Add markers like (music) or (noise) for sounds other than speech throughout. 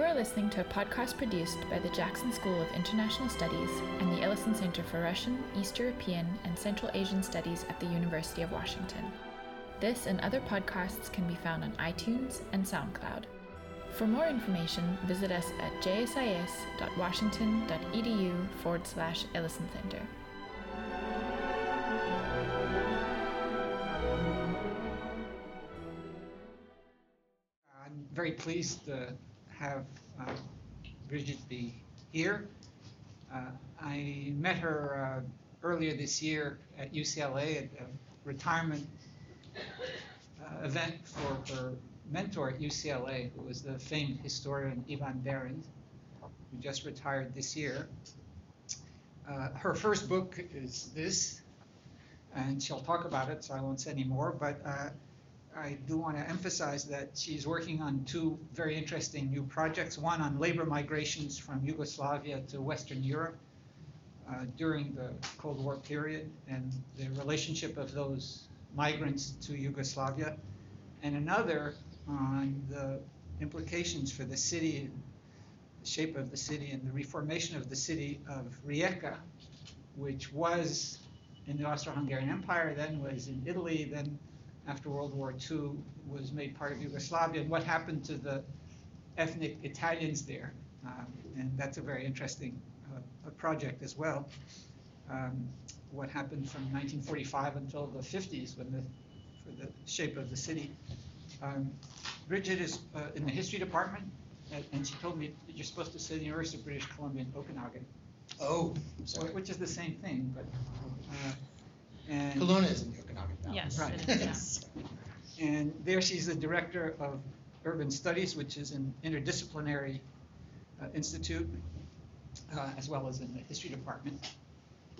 You are listening to a podcast produced by the Jackson School of International Studies and the Ellison Center for Russian, East European, and Central Asian Studies at the University of Washington. This and other podcasts can be found on iTunes and SoundCloud. For more information, visit us at jsis.washington.edu forward slash Ellison Center. I'm very pleased to have uh, Brigitte be here. Uh, I met her uh, earlier this year at UCLA at a retirement uh, event for her mentor at UCLA, who was the famed historian Ivan Berend, who just retired this year. Uh, her first book is this, and she'll talk about it, so I won't say any more. But I do want to emphasize that she's working on two very interesting new projects. One on labor migrations from Yugoslavia to Western Europe uh, during the Cold War period and the relationship of those migrants to Yugoslavia, and another on the implications for the city, the shape of the city, and the reformation of the city of Rijeka, which was in the Austro-Hungarian Empire, then was in Italy, then after World War II was made part of Yugoslavia, and what happened to the ethnic Italians there. Um, and that's a very interesting uh, project as well. Um, what happened from 1945 until the 50s when the, for the shape of the city. Um, Brigitte is uh, in the history department, and, and she told me that you're supposed to say the University of British Columbia in Okanagan, Oh, sorry. which is the same thing, but, uh, and. Kelowna is in the Okanagan Valley. Yes, Right. it is, yeah. And there she's the director of urban studies, which is an interdisciplinary uh, institute, uh, as well as in the history department.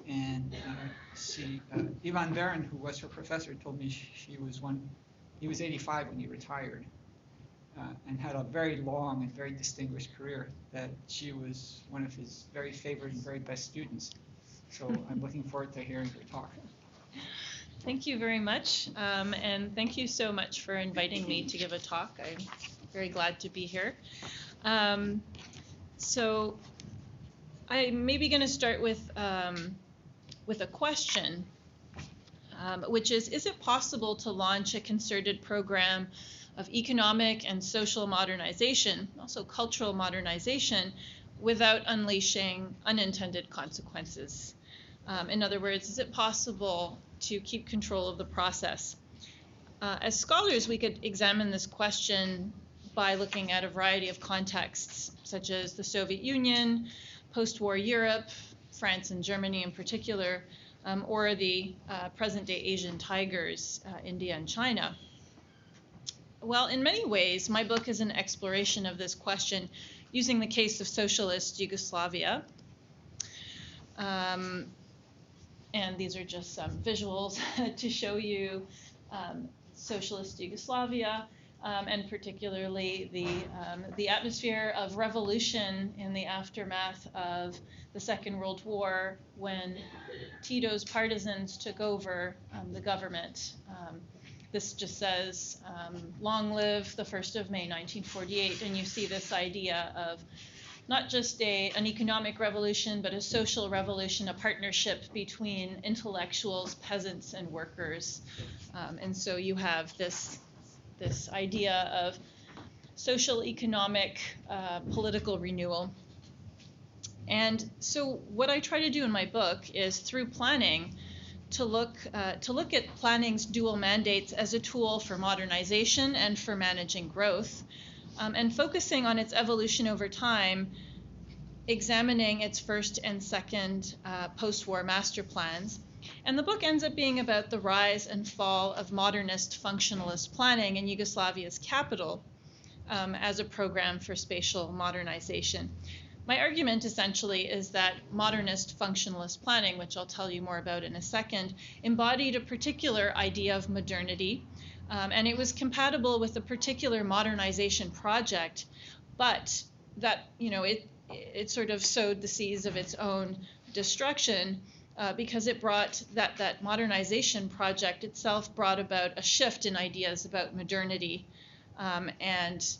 And uh, she, uh, Ivan Berend, who was her professor, told me sh- she was one, he was 85 when he retired, uh, and had a very long and very distinguished career, that she was one of his very favorite and very best students. So (laughs) I'm looking forward to hearing her talk. Thank you very much, um, and thank you so much for inviting me to give a talk. I'm very glad to be here. Um, so, I'm maybe going to start with um, with a question, um, which is: Is it possible to launch a concerted program of economic and social modernization, also cultural modernization, without unleashing unintended consequences? Um, in other words, is it possible to keep control of the process? Uh, as scholars, we could examine this question by looking at a variety of contexts, such as the Soviet Union, post war Europe, France and Germany in particular, um, or the uh, present day Asian tigers, uh, India and China. Well, in many ways, my book is an exploration of this question using the case of socialist Yugoslavia. Um, and these are just some visuals (laughs) to show you um, socialist Yugoslavia, um, and particularly the, um, the atmosphere of revolution in the aftermath of the Second World War when Tito's partisans took over um, the government. Um, this just says, um, long live the 1st of May 1948, and you see this idea of not just a, an economic revolution, but a social revolution, a partnership between intellectuals, peasants, and workers. Um, and so you have this, this idea of social, economic, uh, political renewal. And so what I try to do in my book is through planning to look, uh, to look at planning's dual mandates as a tool for modernization and for managing growth um, and focusing on its evolution over time, examining its first and second uh, post war master plans. And the book ends up being about the rise and fall of modernist functionalist planning in Yugoslavia's capital um, as a program for spatial modernization. My argument essentially is that modernist functionalist planning, which I'll tell you more about in a second, embodied a particular idea of modernity um, and it was compatible with a particular modernization project, but that you know it it sort of sowed the seeds of its own destruction uh, because it brought that that modernization project itself brought about a shift in ideas about modernity um, and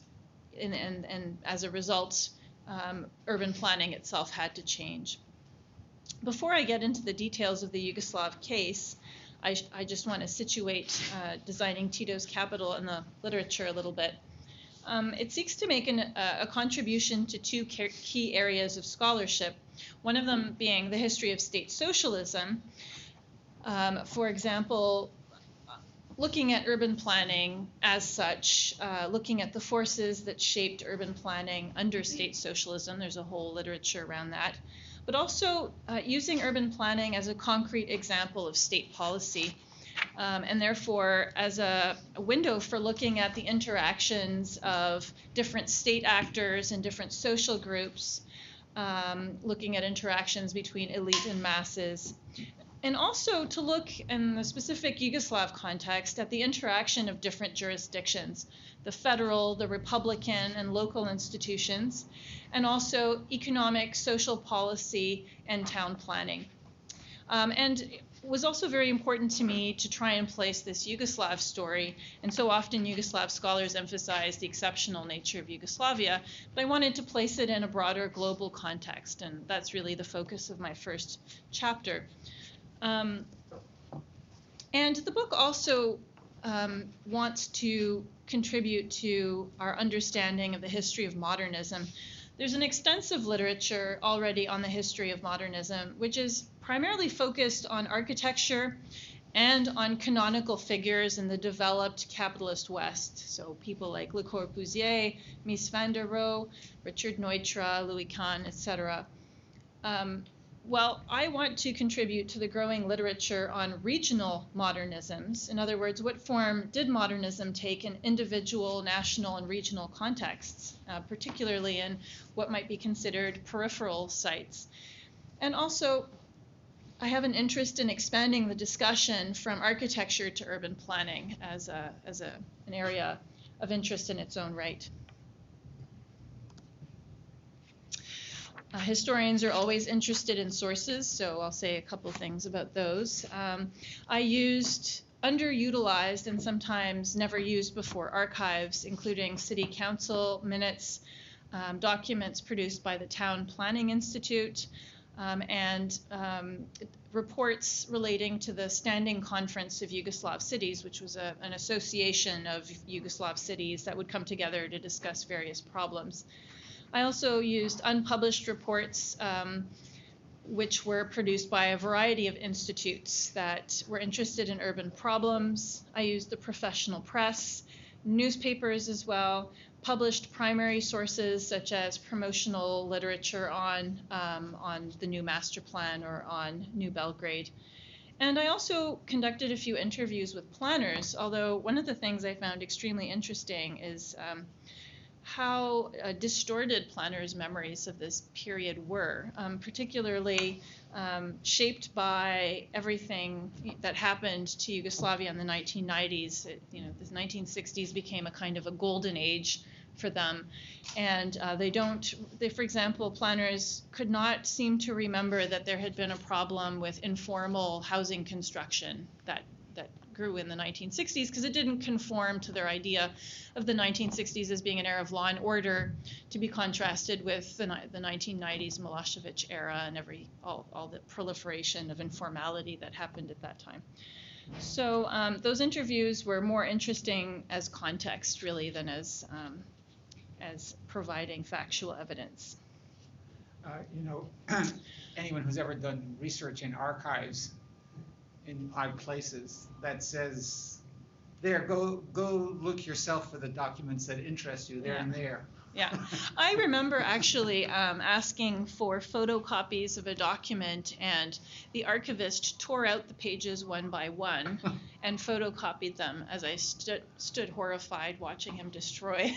and, and, and as a result, um, urban planning itself had to change. Before I get into the details of the Yugoslav case, I, I just want to situate uh, designing Tito's capital in the literature a little bit. Um, it seeks to make an, uh, a contribution to two key areas of scholarship, one of them being the history of state socialism. Um, for example, looking at urban planning as such, uh, looking at the forces that shaped urban planning under state socialism, there's a whole literature around that, but also uh, using urban planning as a concrete example of state policy um, and therefore as a, window for looking at the interactions of different state actors and different social groups, um, looking at interactions between elite and masses. And also to look in the specific Yugoslav context at the interaction of different jurisdictions, the federal, the republican, and local institutions, and also economic, social policy, and town planning. Um, and was also very important to me to try and place this Yugoslav story. And so often Yugoslav scholars emphasize the exceptional nature of Yugoslavia, but I wanted to place it in a broader global context, and that's really the focus of my first chapter. Um, and the book also um, wants to contribute to our understanding of the history of modernism. There's an extensive literature already on the history of modernism, which is primarily focused on architecture and on canonical figures in the developed capitalist West. So people like Le Corbusier, Mies van der Rohe, Richard Neutra, Louis Kahn, etc. Um, well, I want to contribute to the growing literature on regional modernisms. In other words, what form did modernism take in individual, national, and regional contexts, uh, particularly in what might be considered peripheral sites? And also, I have an interest in expanding the discussion from architecture to urban planning as, a, as a, an area of interest in its own right. Uh, historians are always interested in sources, so I'll say a couple things about those. Um, I used underutilized and sometimes never used before archives, including city council minutes, um, documents produced by the Town Planning Institute, um, and um, reports relating to the Standing Conference of Yugoslav Cities, which was a, an association of Yugoslav cities that would come together to discuss various problems. I also used unpublished reports. Um, which were produced by a variety of institutes that were interested in urban problems. I used the professional press, newspapers as well, published primary sources such as promotional literature on, um, on the new master plan or on New Belgrade. And I also conducted a few interviews with planners, although one of the things I found extremely interesting is um, how uh, distorted planners' memories of this period were, um, particularly um, shaped by everything that happened to Yugoslavia in the 1990s. It, you know, the 1960s became a kind of a golden age for them. And uh, they don't, they, for example, planners could not seem to remember that there had been a problem with informal housing construction that, that grew in the 1960s because it didn't conform to their idea of the 1960s as being an era of law and order to be contrasted with the, the 1990s Milosevic era and every all, all the proliferation of informality that happened at that time. So um, those interviews were more interesting as context, really, than as um, as providing factual evidence. Uh, you know, (clears throat) anyone who's ever done research in archives in odd places that says, there, go go look yourself for the documents that interest you there yeah. and there. Yeah, (laughs) I remember actually um, asking for photocopies of a document, and the archivist tore out the pages one by one (laughs) and photocopied them as I stood stood horrified watching him destroy (laughs)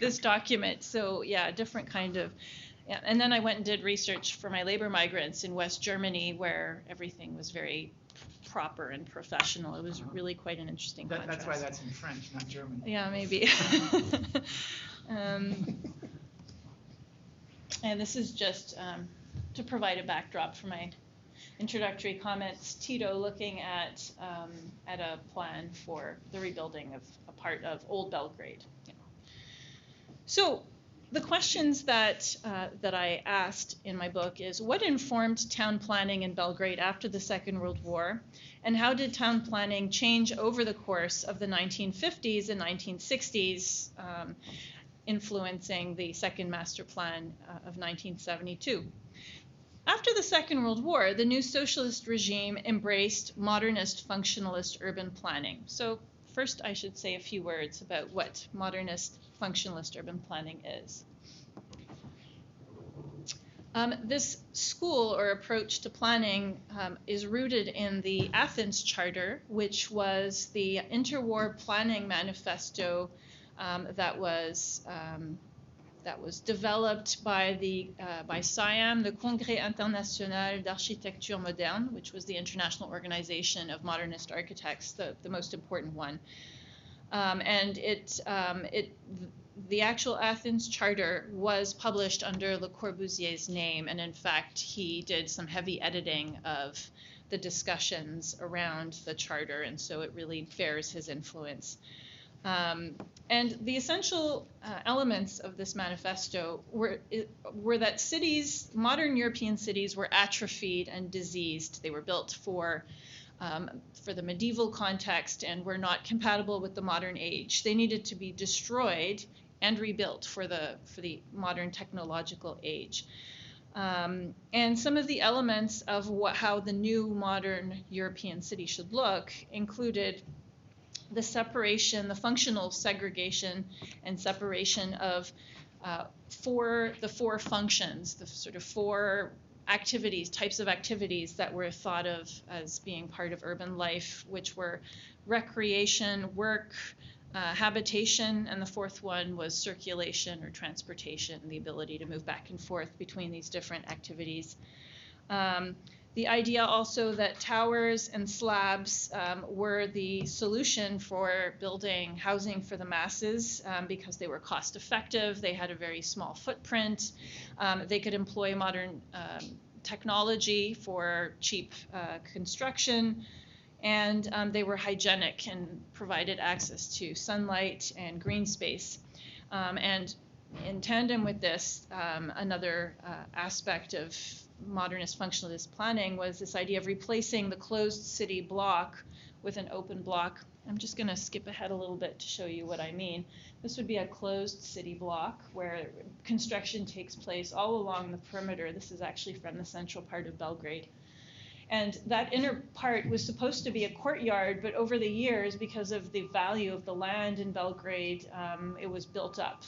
this document. So yeah, different kind of. Yeah, and then I went and did research for my labor migrants in West Germany, where everything was very proper and professional. It was really quite an interesting that. That's why that's in French, not German. Yeah, maybe. (laughs) (laughs) um, and this is just um, to provide a backdrop for my introductory comments. Tito looking at um, at a plan for the rebuilding of a part of Old Belgrade. So the questions that uh, that I asked in my book is what informed town planning in Belgrade after the Second World War, and how did town planning change over the course of the 1950s and 1960s, um, influencing the Second Master Plan uh, of 1972. After the Second World War, the new socialist regime embraced modernist functionalist urban planning. So first I should say a few words about what modernist functionalist urban planning is. Um, this school or approach to planning um, is rooted in the Athens Charter, which was the interwar planning manifesto um, that was um, that was developed by the uh, by CIAM, the Congrès International d'Architecture Moderne, which was the international organization of modernist architects, the, the most important one. Um, and it um, it the actual Athens Charter was published under Le Corbusier's name, and in fact, he did some heavy editing of the discussions around the charter, and so it really bears his influence. Um, and the essential uh, elements of this manifesto were, were that cities, modern European cities, were atrophied and diseased. They were built for, um, for the medieval context and were not compatible with the modern age. They needed to be destroyed and rebuilt for the, for the modern technological age. Um, and some of the elements of what, how the new modern European city should look included the separation, the functional segregation and separation of uh, four the four functions, the sort of four activities, types of activities that were thought of as being part of urban life, which were recreation, work, uh, habitation, and the fourth one was circulation or transportation, the ability to move back and forth between these different activities. Um, the idea also that towers and slabs um, were the solution for building housing for the masses um, because they were cost effective, they had a very small footprint, um, they could employ modern um, technology for cheap uh, construction, and um, they were hygienic and provided access to sunlight and green space. Um, and in tandem with this, another uh, aspect of modernist functionalist planning was this idea of replacing the closed city block with an open block. I'm just going to skip ahead a little bit to show you what I mean. This would be a closed city block where construction takes place all along the perimeter. This is actually from the central part of Belgrade. And that inner part was supposed to be a courtyard, but over the years, because of the value of the land in Belgrade, um, it was built up.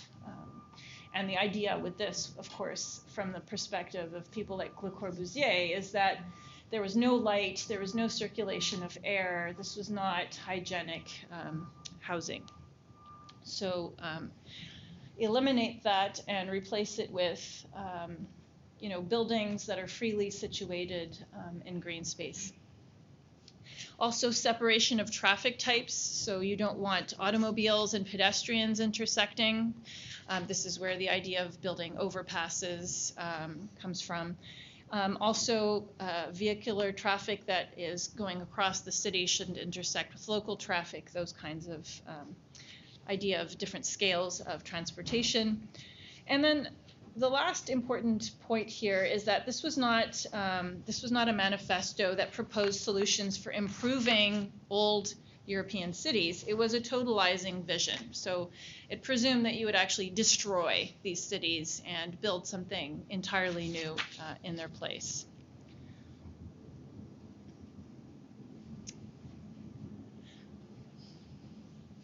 And the idea with this, of course, from the perspective of people like Le Corbusier, is that there was no light, there was no circulation of air. This was not hygienic um, housing. So um, eliminate that and replace it with, um, you know, buildings that are freely situated um, in green space. Also, separation of traffic types. So you don't want automobiles and pedestrians intersecting. Um, this is where the idea of building overpasses um, comes from. Um, also, uh, vehicular traffic that is going across the city shouldn't intersect with local traffic, those kinds of um, idea of different scales of transportation. And then the last important point here is that this was not um, this was not a manifesto that proposed solutions for improving old European cities. It was a totalizing vision. So it presumed that you would actually destroy these cities and build something entirely new uh, in their place.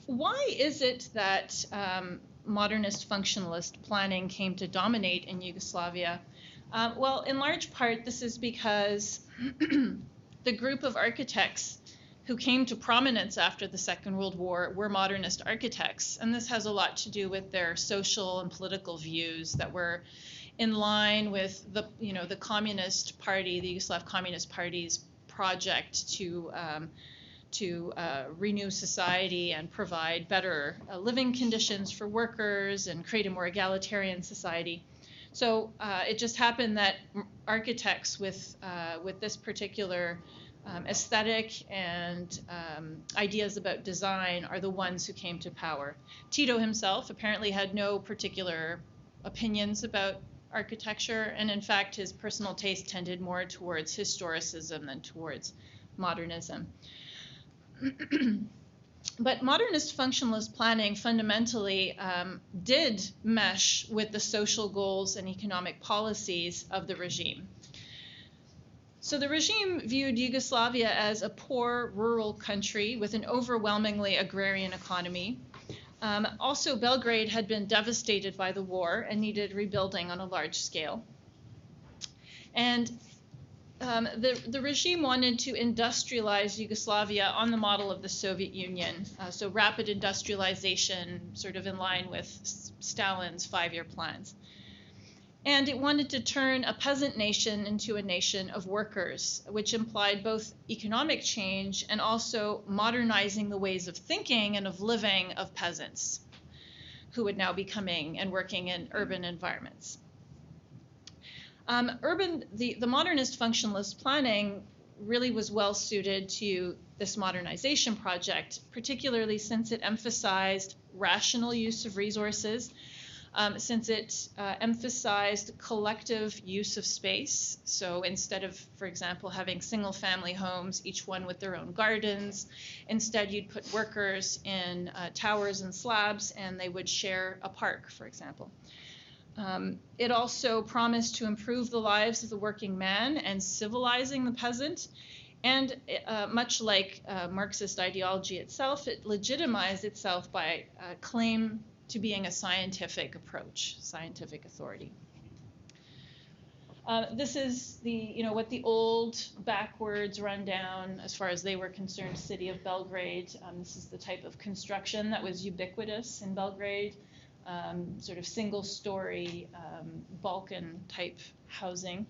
Why is it that um, modernist functionalist planning came to dominate in Yugoslavia? Um, well, in large part, this is because (clears throat) the group of architects who came to prominence after the Second World War were modernist architects. And this has a lot to do with their social and political views that were in line with the, you know, the Communist Party, the Yugoslav Communist Party's project to um, to uh, renew society and provide better uh, living conditions for workers and create a more egalitarian society. So uh, it just happened that architects with uh, with this particular um, aesthetic and um, ideas about design are the ones who came to power. Tito himself apparently had no particular opinions about architecture, and in fact, his personal taste tended more towards historicism than towards modernism. (clears throat) but modernist functionalist planning fundamentally um, did mesh with the social goals and economic policies of the regime. So the regime viewed Yugoslavia as a poor rural country with an overwhelmingly agrarian economy. Um, also, Belgrade had been devastated by the war and needed rebuilding on a large scale. And um, the, the regime wanted to industrialize Yugoslavia on the model of the Soviet Union, uh, so rapid industrialization, sort of in line with Stalin's five year plans and it wanted to turn a peasant nation into a nation of workers, which implied both economic change and also modernizing the ways of thinking and of living of peasants who would now be coming and working in urban environments. Um, urban, the, the modernist functionalist planning really was well suited to this modernization project, particularly since it emphasized rational use of resources um, since it uh, emphasized collective use of space. So instead of, for example, having single family homes, each one with their own gardens, instead you'd put workers in uh, towers and slabs and they would share a park, for example. Um, it also promised to improve the lives of the working man and civilizing the peasant. And uh, much like uh, Marxist ideology itself, it legitimized itself by uh, claim to being a scientific approach, scientific authority. Uh, this is the, you know, what the old backwards rundown, as far as they were concerned, city of Belgrade. Um, this is the type of construction that was ubiquitous in Belgrade, um, sort of single-story um, Balkan type housing.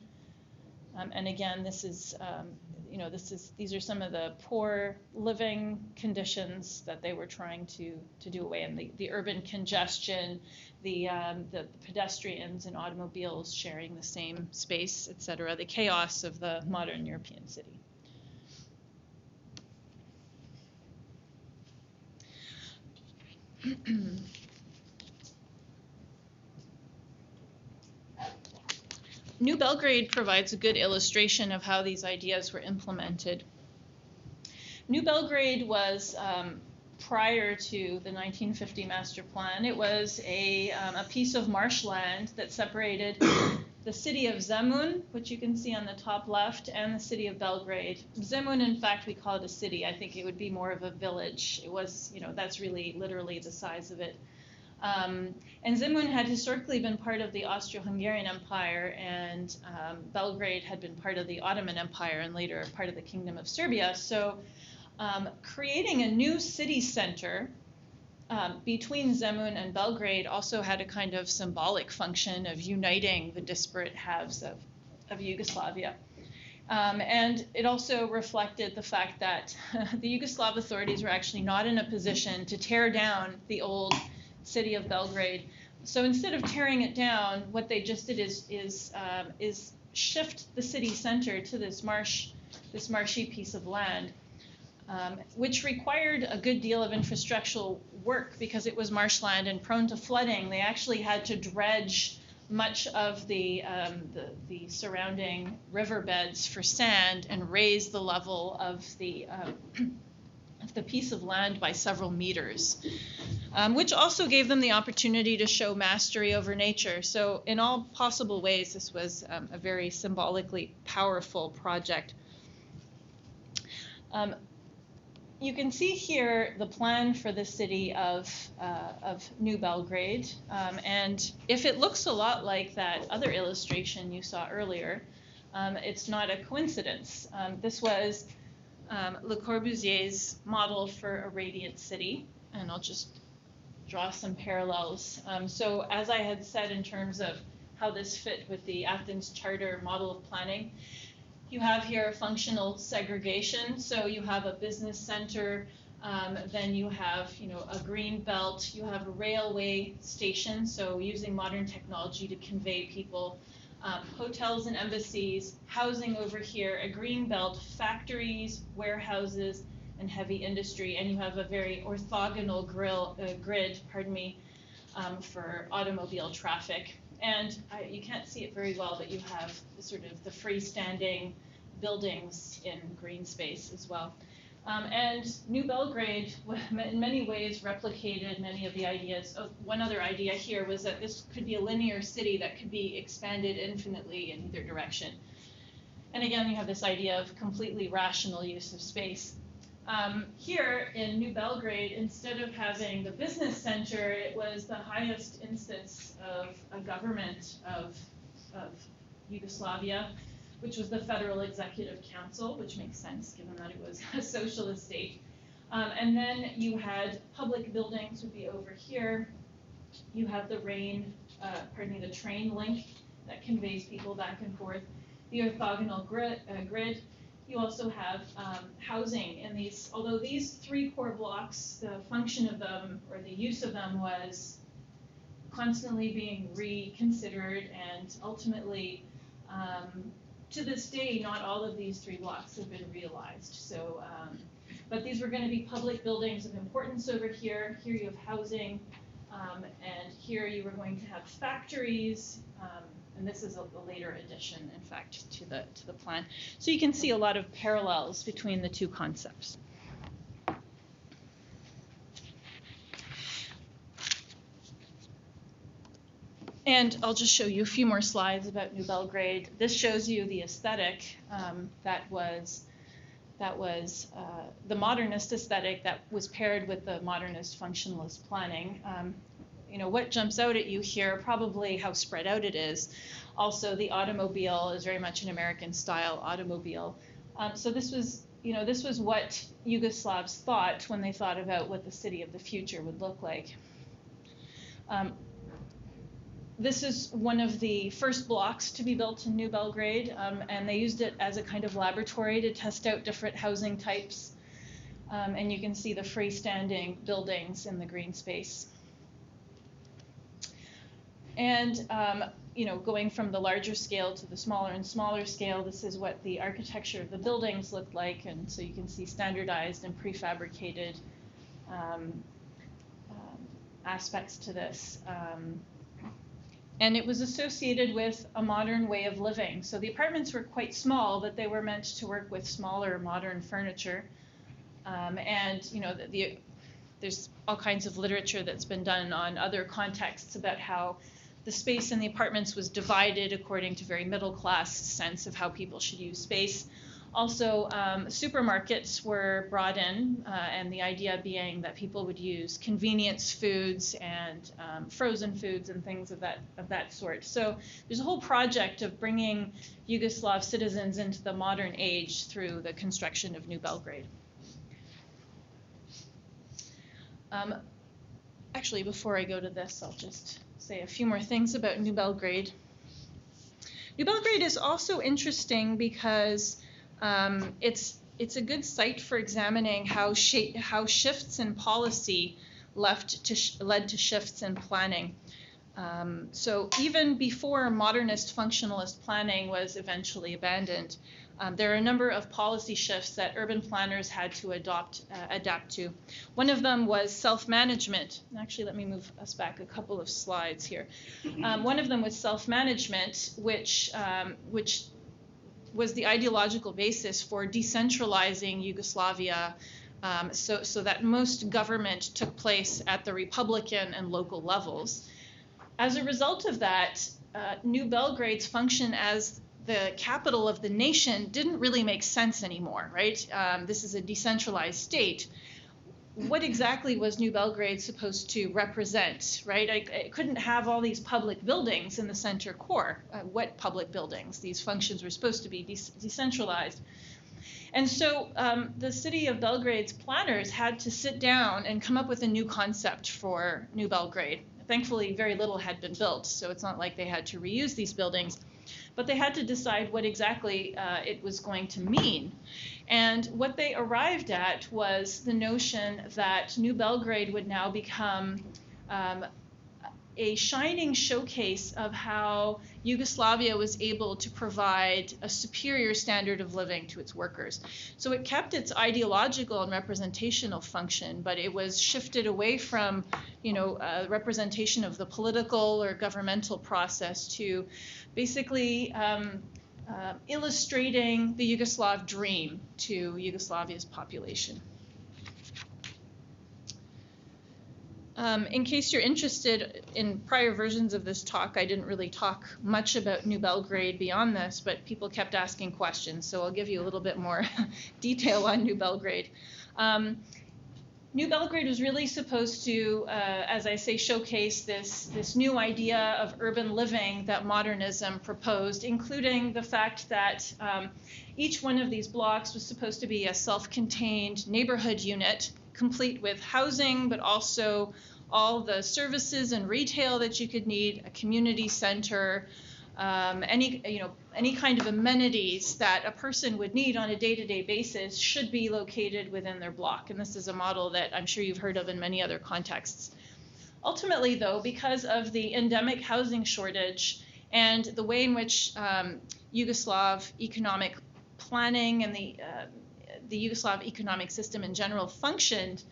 Um, and again, this is um, you know, this is these are some of the poor living conditions that they were trying to to do away in the, the urban congestion, the um, the pedestrians and automobiles sharing the same space, etc., the chaos of the modern European city. (clears throat) New Belgrade provides a good illustration of how these ideas were implemented. New Belgrade was um, prior to the 1950 master plan. It was a, um, a piece of marshland that separated (coughs) the city of Zemun, which you can see on the top left, and the city of Belgrade. Zemun, in fact, we call it a city. I think it would be more of a village. It was, you know, that's really literally the size of it. Um, and Zemun had historically been part of the Austro-Hungarian Empire, and um, Belgrade had been part of the Ottoman Empire and later part of the Kingdom of Serbia. So, um, creating a new city center um, between Zemun and Belgrade also had a kind of symbolic function of uniting the disparate halves of, of Yugoslavia. Um, and it also reflected the fact that (laughs) the Yugoslav authorities were actually not in a position to tear down the old city of Belgrade. So instead of tearing it down, what they just did is is um, is shift the city center to this marsh, this marshy piece of land, um, which required a good deal of infrastructural work because it was marshland and prone to flooding. They actually had to dredge much of the, um, the, the, surrounding riverbeds for sand and raise the level of the, uh, the piece of land by several meters um, which also gave them the opportunity to show mastery over nature. So, in all possible ways, this was um, a very symbolically powerful project. Um, you can see here the plan for the city of, uh, of New Belgrade. Um, and if it looks a lot like that other illustration you saw earlier, um, it's not a coincidence. Um, this was Le Corbusier's model for a radiant city. And I'll just draw some parallels. Um, so as I had said in terms of how this fit with the Athens Charter model of planning, you have here functional segregation. So you have a business center, um, then you have you know a green belt, you have a railway station, so using modern technology to convey people um, hotels and embassies, housing over here, a green belt, factories, warehouses, and heavy industry. And you have a very orthogonal grill, uh, grid, pardon me, um, for automobile traffic. And I, you can't see it very well, but you have sort of the freestanding buildings in green space as well. Um, and New Belgrade, (laughs) in many ways, replicated many of the ideas. Of one other idea here was that this could be a linear city that could be expanded infinitely in either direction. And again, you have this idea of completely rational use of space. Um, here in New Belgrade, instead of having the business center, it was the highest instance of a government of, of Yugoslavia which was the Federal Executive Council, which makes sense given that it was (laughs) a socialist state. Um, and then you had public buildings would be over here. You have the rain, uh, pardon me, the train link that conveys people back and forth. The orthogonal grid. Uh, grid. You also have um, housing in these, although these three core blocks, the function of them or the use of them was constantly being reconsidered and ultimately um, to this day, not all of these three blocks have been realized. So, um, but these were going to be public buildings of importance over here. Here you have housing, um, and here you were going to have factories. Um, and this is a, a, later addition, in fact, to the to the plan. So you can see a lot of parallels between the two concepts. And I'll just show you a few more slides about New Belgrade. This shows you the aesthetic um, that was that was uh, the modernist aesthetic that was paired with the modernist functionalist planning. Um, you know what jumps out at you here, probably how spread out it is. Also, the automobile is very much an American style automobile. Um, so this was you know this was what Yugoslavs thought when they thought about what the city of the future would look like. Um, this is one of the first blocks to be built in New Belgrade, um, and they used it as a kind of laboratory to test out different housing types. Um, and you can see the freestanding buildings in the green space. And um, you know, going from the larger scale to the smaller and smaller scale, this is what the architecture of the buildings looked like, and so you can see standardized and prefabricated um, um, aspects to this. Um, and it was associated with a modern way of living. So the apartments were quite small, but they were meant to work with smaller modern furniture. Um, and you know, the, the, there's all kinds of literature that's been done on other contexts about how the space in the apartments was divided according to very middle class sense of how people should use space. Also, um, supermarkets were brought in, uh, and the idea being that people would use convenience foods and um, frozen foods and things of that of that sort. So there's a whole project of bringing Yugoslav citizens into the modern age through the construction of New Belgrade. Um, actually, before I go to this, I'll just say a few more things about New Belgrade. New Belgrade is also interesting because um, it's it's a good site for examining how sh- how shifts in policy left to sh- led to shifts in planning. Um, so even before modernist functionalist planning was eventually abandoned, um, there are a number of policy shifts that urban planners had to adopt, uh, adapt to. One of them was self-management. Actually, let me move us back a couple of slides here. Um, one of them was self-management, which um, which was the ideological basis for decentralizing Yugoslavia um, so, so that most government took place at the Republican and local levels. As a result of that, uh, New Belgrade's function as the capital of the nation didn't really make sense anymore, right? Um, this is a decentralized state what exactly was New Belgrade supposed to represent, right? I, I, couldn't have all these public buildings in the center core. Uh, what public buildings? These functions were supposed to be de- decentralized. And so um, the city of Belgrade's planners had to sit down and come up with a new concept for New Belgrade. Thankfully, very little had been built, so it's not like they had to reuse these buildings but they had to decide what exactly uh, it was going to mean. And what they arrived at was the notion that New Belgrade would now become um, a shining showcase of how Yugoslavia was able to provide a superior standard of living to its workers. So it kept its ideological and representational function, but it was shifted away from, you know, uh, representation of the political or governmental process to basically um, uh, illustrating the Yugoslav dream to Yugoslavia's population. Um, in case you're interested, in prior versions of this talk, I didn't really talk much about New Belgrade beyond this, but people kept asking questions, so I'll give you a little bit more (laughs) detail on New Belgrade. Um, New Belgrade was really supposed to, uh, as I say, showcase this, this new idea of urban living that modernism proposed, including the fact that um, each one of these blocks was supposed to be a self contained neighborhood unit complete with housing, but also all the services and retail that you could need, a community center, um, any you know any kind of amenities that a person would need on a day-to-day basis should be located within their block. And this is a model that I'm sure you've heard of in many other contexts. Ultimately, though, because of the endemic housing shortage and the way in which um, Yugoslav economic planning and the uh, the Yugoslav economic system in general functioned,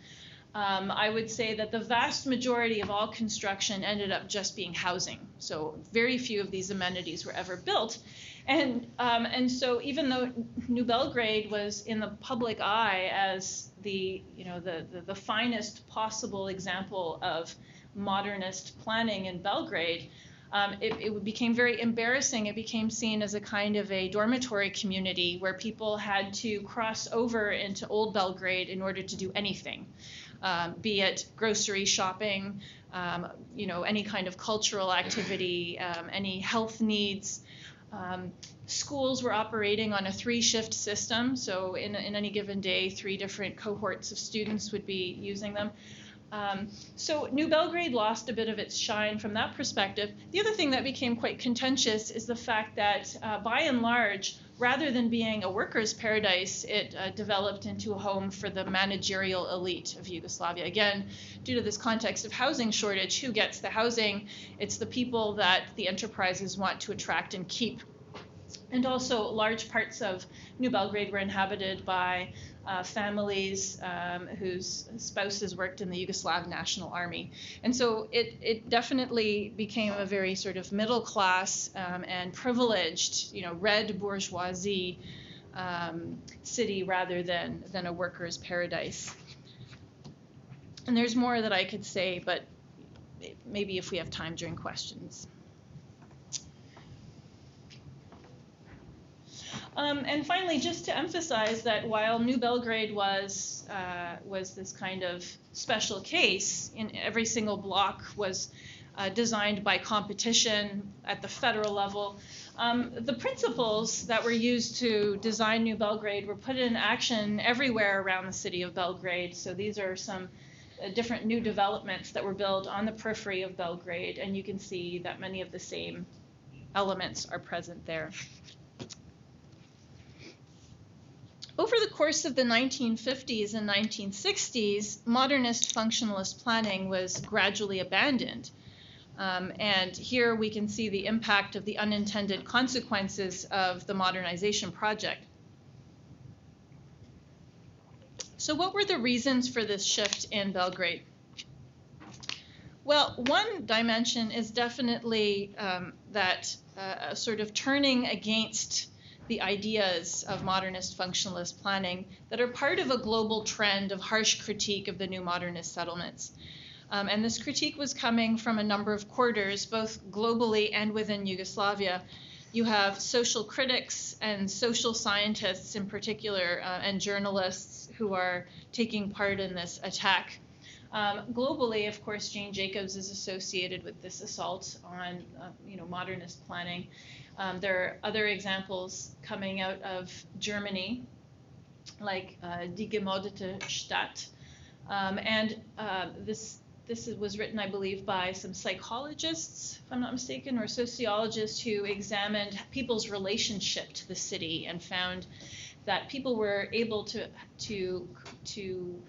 um, I would say that the vast majority of all construction ended up just being housing. So very few of these amenities were ever built. And, um, and so even though New Belgrade was in the public eye as the, you know, the, the, the finest possible example of modernist planning in Belgrade, um, it, it, became very embarrassing. It became seen as a kind of a dormitory community where people had to cross over into Old Belgrade in order to do anything um, be it grocery shopping, um, you know, any kind of cultural activity, um, any health needs. Um, schools were operating on a three shift system, so in, in any given day, three different cohorts of students would be using them. Um, so New Belgrade lost a bit of its shine from that perspective. The other thing that became quite contentious is the fact that, uh, by and large, rather than being a workers' paradise, it uh, developed into a home for the managerial elite of Yugoslavia. Again, due to this context of housing shortage, who gets the housing? It's the people that the enterprises want to attract and keep. And also, large parts of New Belgrade were inhabited by uh, families um, whose spouses worked in the Yugoslav National Army. And so it, it definitely became a very sort of middle class um, and privileged, you know, red bourgeoisie um, city rather than, than a worker's paradise. And there's more that I could say, but maybe if we have time during questions. Um, and finally, just to emphasize that while New Belgrade was uh, was this kind of special case, in every single block was uh, designed by competition at the federal level. Um, the principles that were used to design New Belgrade were put in action everywhere around the city of Belgrade. So these are some uh, different new developments that were built on the periphery of Belgrade, and you can see that many of the same elements are present there. Over the course of the 1950s and 1960s, modernist functionalist planning was gradually abandoned. Um, and here we can see the impact of the unintended consequences of the modernization project. So, what were the reasons for this shift in Belgrade? Well, one dimension is definitely um, that uh, sort of turning against the ideas of modernist functionalist planning that are part of a global trend of harsh critique of the new modernist settlements. Um, and this critique was coming from a number of quarters, both globally and within Yugoslavia. You have social critics and social scientists, in particular, uh, and journalists who are taking part in this attack. Um, globally, of course, Jane Jacobs is associated with this assault on, uh, you know, modernist planning. Um, there are other examples coming out of Germany, like uh, Die Gemordete Stadt. Um, and uh, this this was written, I believe, by some psychologists, if I'm not mistaken, or sociologists who examined people's relationship to the city and found that people were able to to to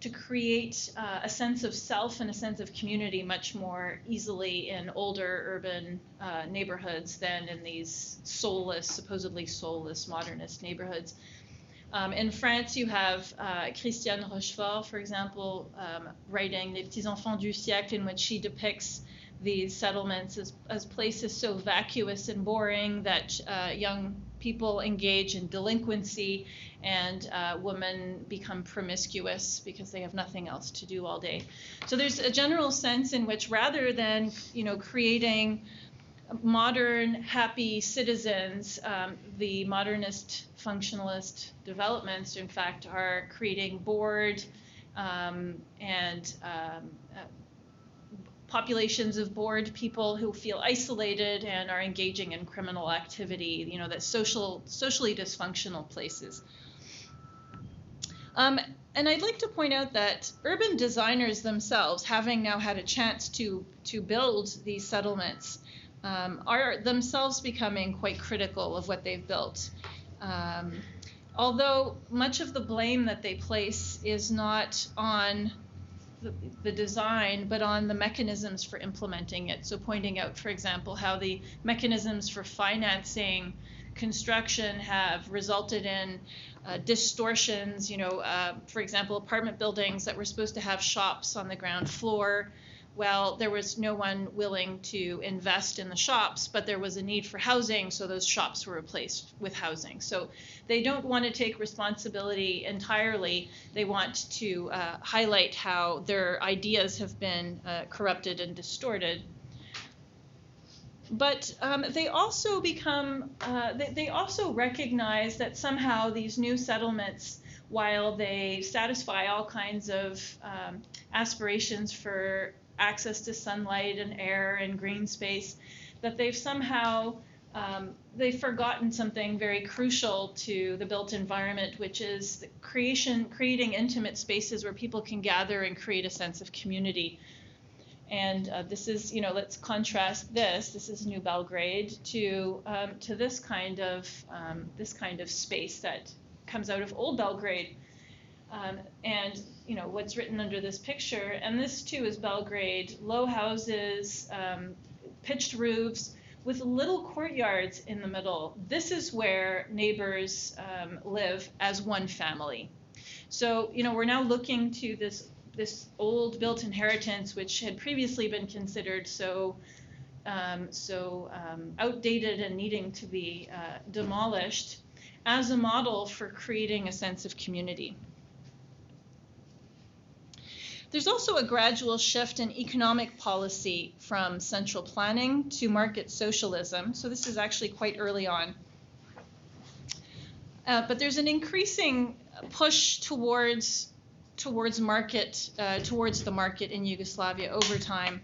to create uh, a sense of self and a sense of community much more easily in older urban uh, neighborhoods than in these soulless, supposedly soulless modernist neighborhoods. Um, in France, you have uh, Christiane Rochefort, for example, um, writing Les Petits Enfants du Siècle, in which she depicts these settlements as, as places so vacuous and boring that uh, young people engage in delinquency and uh, women become promiscuous because they have nothing else to do all day. So there's a general sense in which rather than you know creating modern happy citizens, um, the modernist functionalist developments in fact are creating bored um, and um, populations of bored people who feel isolated and are engaging in criminal activity, you know, that social, socially dysfunctional places. Um, and I'd like to point out that urban designers themselves, having now had a chance to, to build these settlements, um, are themselves becoming quite critical of what they've built. Um, although much of the blame that they place is not on the, the, design, but on the mechanisms for implementing it. So, pointing out, for example, how the mechanisms for financing construction have resulted in uh, distortions. You know, uh, for example, apartment buildings that were supposed to have shops on the ground floor well, there was no one willing to invest in the shops, but there was a need for housing, so those shops were replaced with housing. So they don't want to take responsibility entirely. They want to uh, highlight how their ideas have been uh, corrupted and distorted. But um, they also become, uh, they, they also recognize that somehow these new settlements while they satisfy all kinds of um, aspirations for access to sunlight and air and green space, that they've somehow um, they've forgotten something very crucial to the built environment, which is creation, creating intimate spaces where people can gather and create a sense of community. And uh, this is, you know, let's contrast this. This is New Belgrade to um, to this kind of um, this kind of space that comes out of Old Belgrade. Um, and you know what's written under this picture, and this too is Belgrade: low houses, um, pitched roofs, with little courtyards in the middle. This is where neighbors um, live as one family. So you know we're now looking to this this old built inheritance, which had previously been considered so um, so um, outdated and needing to be uh, demolished, as a model for creating a sense of community. There's also a gradual shift in economic policy from central planning to market socialism. So this is actually quite early on. Uh, but there's an increasing push towards towards market uh, towards the market in Yugoslavia over time.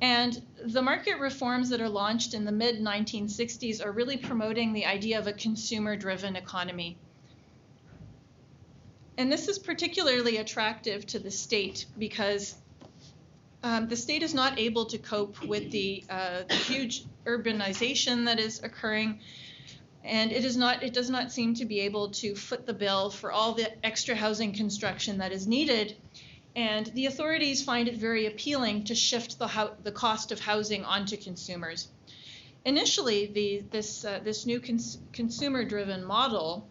And the market reforms that are launched in the mid 1960s are really promoting the idea of a consumer driven economy. And this is particularly attractive to the state because um, the state is not able to cope with the, uh, the, huge urbanization that is occurring, and it is not. It does not seem to be able to foot the bill for all the extra housing construction that is needed. And the authorities find it very appealing to shift the, the cost of housing onto consumers. Initially, the, this, uh, this new cons- consumer driven model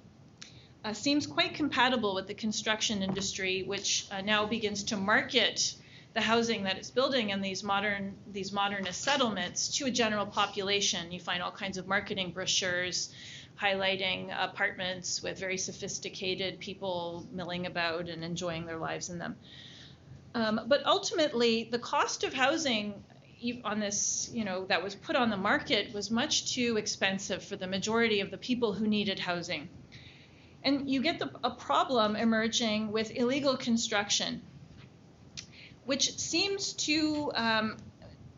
uh, seems quite compatible with the construction industry, which uh, now begins to market the housing that it's building in these modern these modernist settlements to a general population. You find all kinds of marketing brochures highlighting apartments with very sophisticated people milling about and enjoying their lives in them. Um, but ultimately, the cost of housing on this, you know, that was put on the market was much too expensive for the majority of the people who needed housing. And you get the, a problem emerging with illegal construction, which seems to um,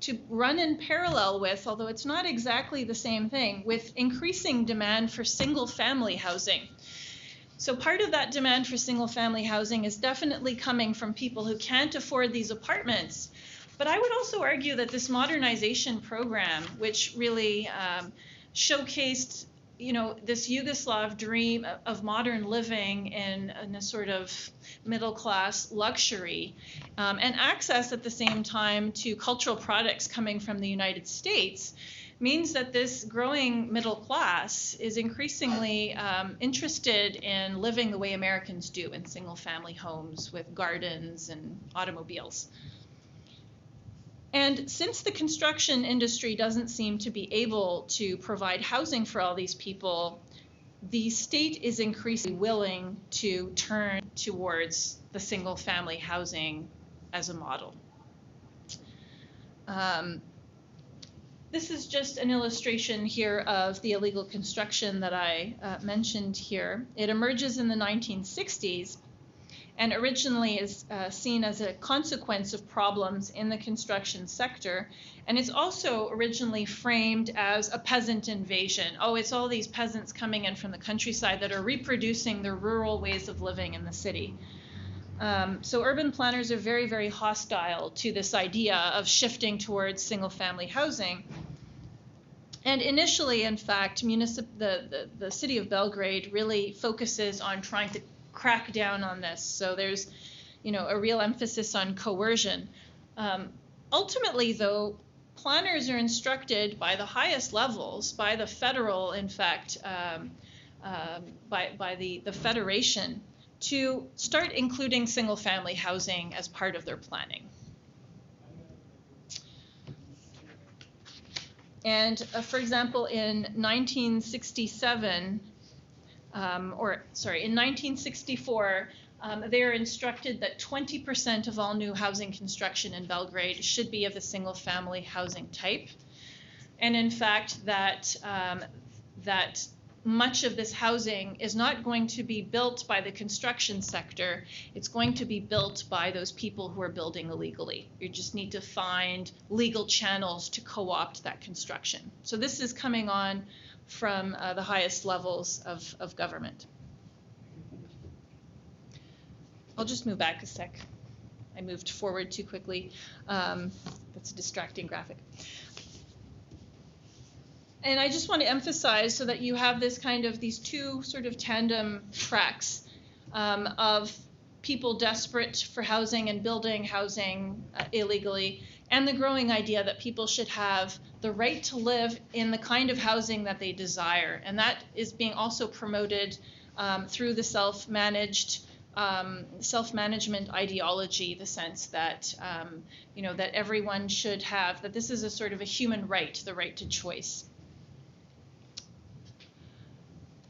to run in parallel with, although it's not exactly the same thing, with increasing demand for single family housing. So part of that demand for single family housing is definitely coming from people who can't afford these apartments. But I would also argue that this modernization program, which really um, showcased you know, this Yugoslav dream of modern living in, in a sort of middle class luxury um, and access at the same time to cultural products coming from the United States means that this growing middle class is increasingly um, interested in living the way Americans do in single family homes with gardens and automobiles. And since the construction industry doesn't seem to be able to provide housing for all these people, the state is increasingly willing to turn towards the single family housing as a model. Um, this is just an illustration here of the illegal construction that I uh, mentioned here. It emerges in the 1960s and originally is uh, seen as a consequence of problems in the construction sector. And it's also originally framed as a peasant invasion. Oh, it's all these peasants coming in from the countryside that are reproducing the rural ways of living in the city. Um, so urban planners are very, very hostile to this idea of shifting towards single family housing. And initially, in fact, the, the, the city of Belgrade really focuses on trying to crack down on this. So there's, you know, a real emphasis on coercion. Um, ultimately, though, planners are instructed by the highest levels, by the federal, in fact, um, uh, by, by the, the federation, to start including single family housing as part of their planning. And uh, for example, in 1967, um, or sorry, in 1964, um, they are instructed that 20% of all new housing construction in Belgrade should be of the single family housing type. And in fact, that, um, that much of this housing is not going to be built by the construction sector. It's going to be built by those people who are building illegally. You just need to find legal channels to co opt that construction. So this is coming on from uh, the highest levels of, of government. I'll just move back a sec. I moved forward too quickly. Um, that's a distracting graphic. And I just want to emphasize so that you have this kind of these two sort of tandem tracks um, of people desperate for housing and building housing uh, illegally, and the growing idea that people should have the right to live in the kind of housing that they desire. And that is being also promoted um, through the self managed. Um, self-management ideology, the sense that um, you know that everyone should have that this is a sort of a human right, the right to choice.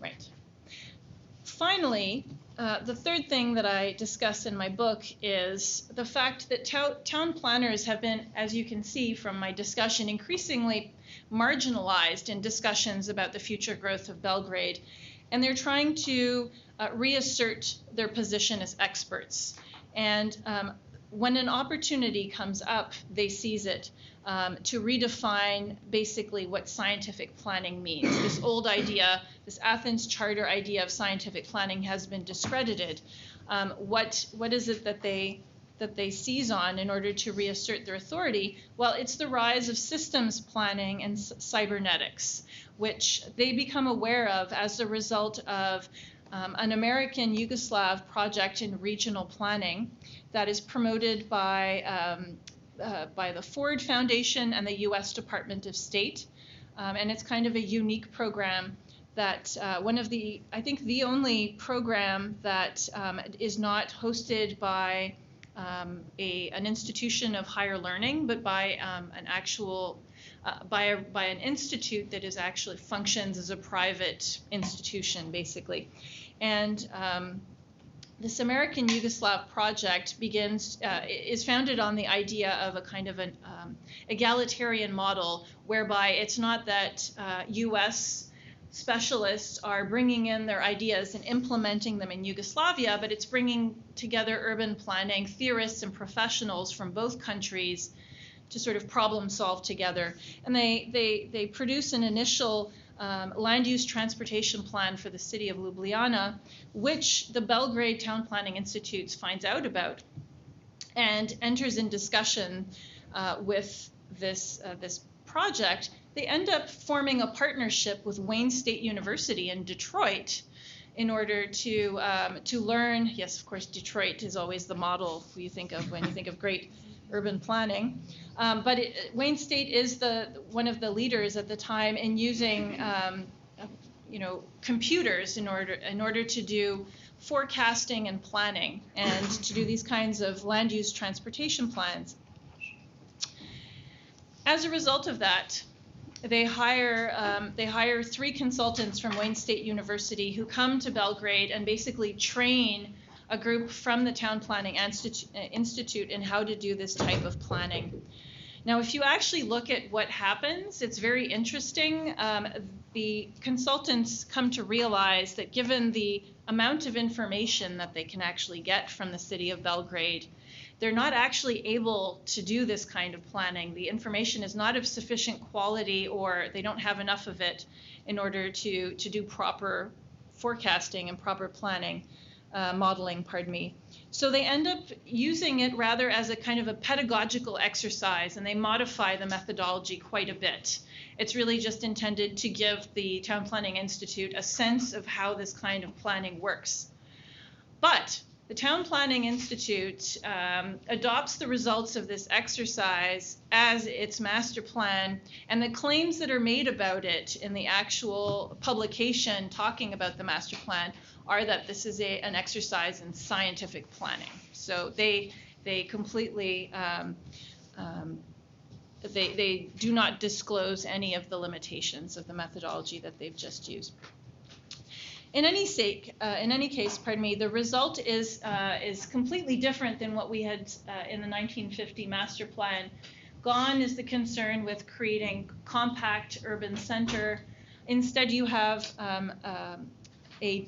Right. Finally, uh, the third thing that I discuss in my book is the fact that town planners have been, as you can see from my discussion, increasingly marginalized in discussions about the future growth of Belgrade. And they're trying to uh, reassert their position as experts. And um, when an opportunity comes up, they seize it um, to redefine basically what scientific planning means. This old idea, this Athens Charter idea of scientific planning has been discredited. Um, what what is it that they that they seize on in order to reassert their authority? Well, it's the rise of systems planning and cybernetics, which they become aware of as a result of um, an American Yugoslav project in regional planning that is promoted by um, uh, by the Ford Foundation and the U.S. Department of State. Um, and it's kind of a unique program that uh, one of the, I think, the only program that um, is not hosted by um, a, an institution of higher learning, but by um, an actual, uh, by, a, by an institute that is actually functions as a private institution, basically. And um, this American Yugoslav project begins uh, is founded on the idea of a kind of an um, egalitarian model, whereby it's not that uh, U.S. specialists are bringing in their ideas and implementing them in Yugoslavia, but it's bringing together urban planning theorists and professionals from both countries to sort of problem solve together. And they they they produce an initial um, land use transportation plan for the city of Ljubljana, which the Belgrade Town Planning Institute finds out about and enters in discussion uh, with this, uh, this project. they end up forming a partnership with Wayne State University in Detroit in order to um, to learn. Yes, of course, Detroit is always the model you think of when you think of great urban planning. Um, but it, Wayne State is the one of the leaders at the time in using um, you know computers in order in order to do forecasting and planning and to do these kinds of land use transportation plans. As a result of that, they hire um, they hire three consultants from Wayne State University who come to Belgrade and basically train a group from the Town Planning Institute, in how to do this type of planning. Now, if you actually look at what happens, it's very interesting. Um, the consultants come to realize that given the amount of information that they can actually get from the city of Belgrade, they're not actually able to do this kind of planning. The information is not of sufficient quality or they don't have enough of it in order to, to do proper forecasting and proper planning, uh, modeling, pardon me. So they end up using it rather as a kind of a pedagogical exercise and they modify the methodology quite a bit. It's really just intended to give the Town Planning Institute a sense of how this kind of planning works. But the Town Planning Institute um, adopts the results of this exercise as its master plan, and the claims that are made about it in the actual publication talking about the master plan are that this is a, an exercise in scientific planning. So they they completely um, um, they, they do not disclose any of the limitations of the methodology that they've just used. In any sake, uh, in any case, pardon me, the result is uh, is completely different than what we had uh, in the 1950 master plan. Gone is the concern with creating compact urban center. Instead, you have um, um, a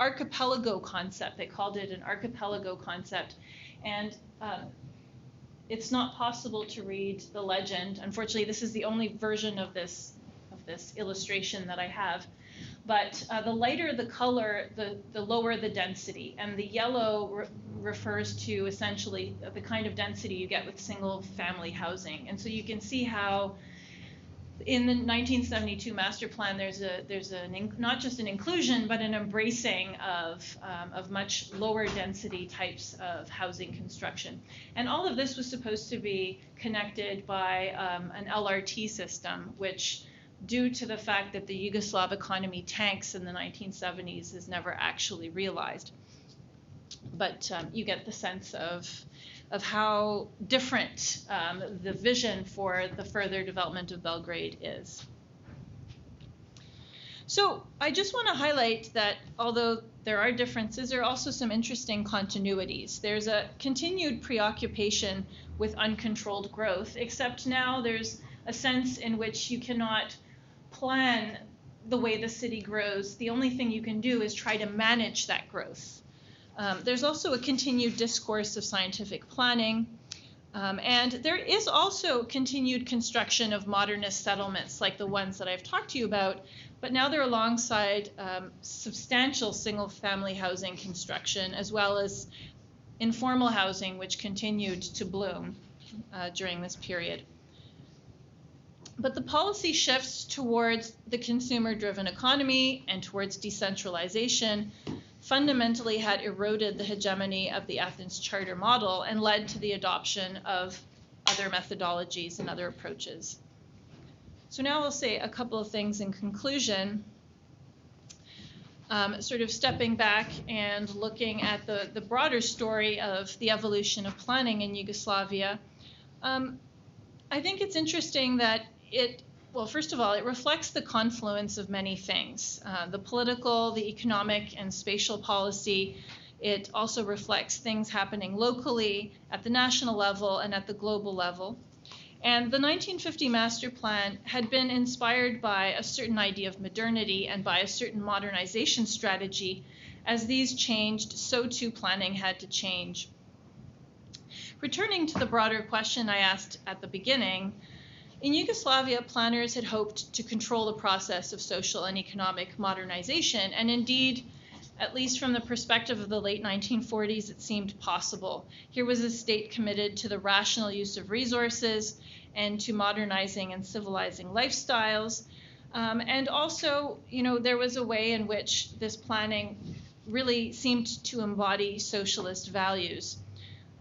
archipelago concept. They called it an archipelago concept, and uh, it's not possible to read the legend. Unfortunately, this is the only version of this of this illustration that I have but uh, the lighter the color, the, the lower the density. And the yellow re- refers to essentially the kind of density you get with single family housing. And so you can see how in the 1972 master plan, there's a there's an not just an inclusion but an embracing of um, of much lower density types of housing construction, and all of this was supposed to be connected by um, an LRT system, which due to the fact that the Yugoslav economy tanks in the 1970s is never actually realized. But um, you get the sense of, of how different um, the vision for the further development of Belgrade is. So I just want to highlight that although there are differences, there are also some interesting continuities. There's a continued preoccupation with uncontrolled growth, except now there's a sense in which you cannot plan the way the city grows. The only thing you can do is try to manage that growth. Um, there's also a continued discourse of scientific planning. Um, and there is also continued construction of modernist settlements like the ones that I've talked to you about, but now they're alongside um, substantial single family housing construction as well as informal housing, which continued to bloom uh, during this period. But the policy shifts towards the consumer driven economy and towards decentralization fundamentally had eroded the hegemony of the Athens Charter model and led to the adoption of other methodologies and other approaches. So now I'll say a couple of things in conclusion. Um, sort of stepping back and looking at the, the broader story of the evolution of planning in Yugoslavia, um, I think it's interesting that it well, first of all, it reflects the confluence of many things uh, the political, the economic, and spatial policy. It also reflects things happening locally, at the national level, and at the global level. And the 1950 master plan had been inspired by a certain idea of modernity and by a certain modernization strategy. As these changed, so too planning had to change. Returning to the broader question I asked at the beginning, in Yugoslavia, planners had hoped to control the process of social and economic modernization, and indeed, At least from the perspective of the late 1940s, it seemed possible. Here was a state committed to the rational use of resources and to modernizing and civilizing lifestyles. Um, and also, you know, there was a way in which this planning really seemed to embody socialist values.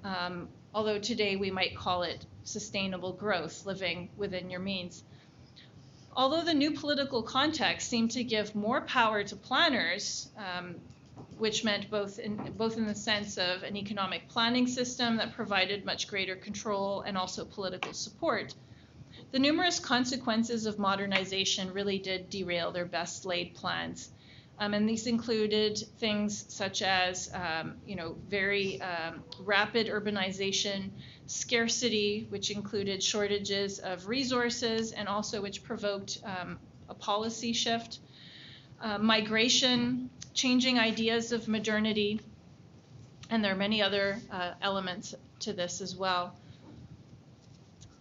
Um, although today we might call it sustainable growth, living within your means. Although the new political context seemed to give more power to planners, um, which meant both in, both in the sense of an economic planning system that provided much greater control and also political support, the numerous consequences of modernization really did derail their best laid plans. Um, and these included things such as, um, you know, very um, rapid urbanization, scarcity, which included shortages of resources, and also which provoked um, a policy shift, uh, migration, changing ideas of modernity, and there are many other uh, elements to this as well.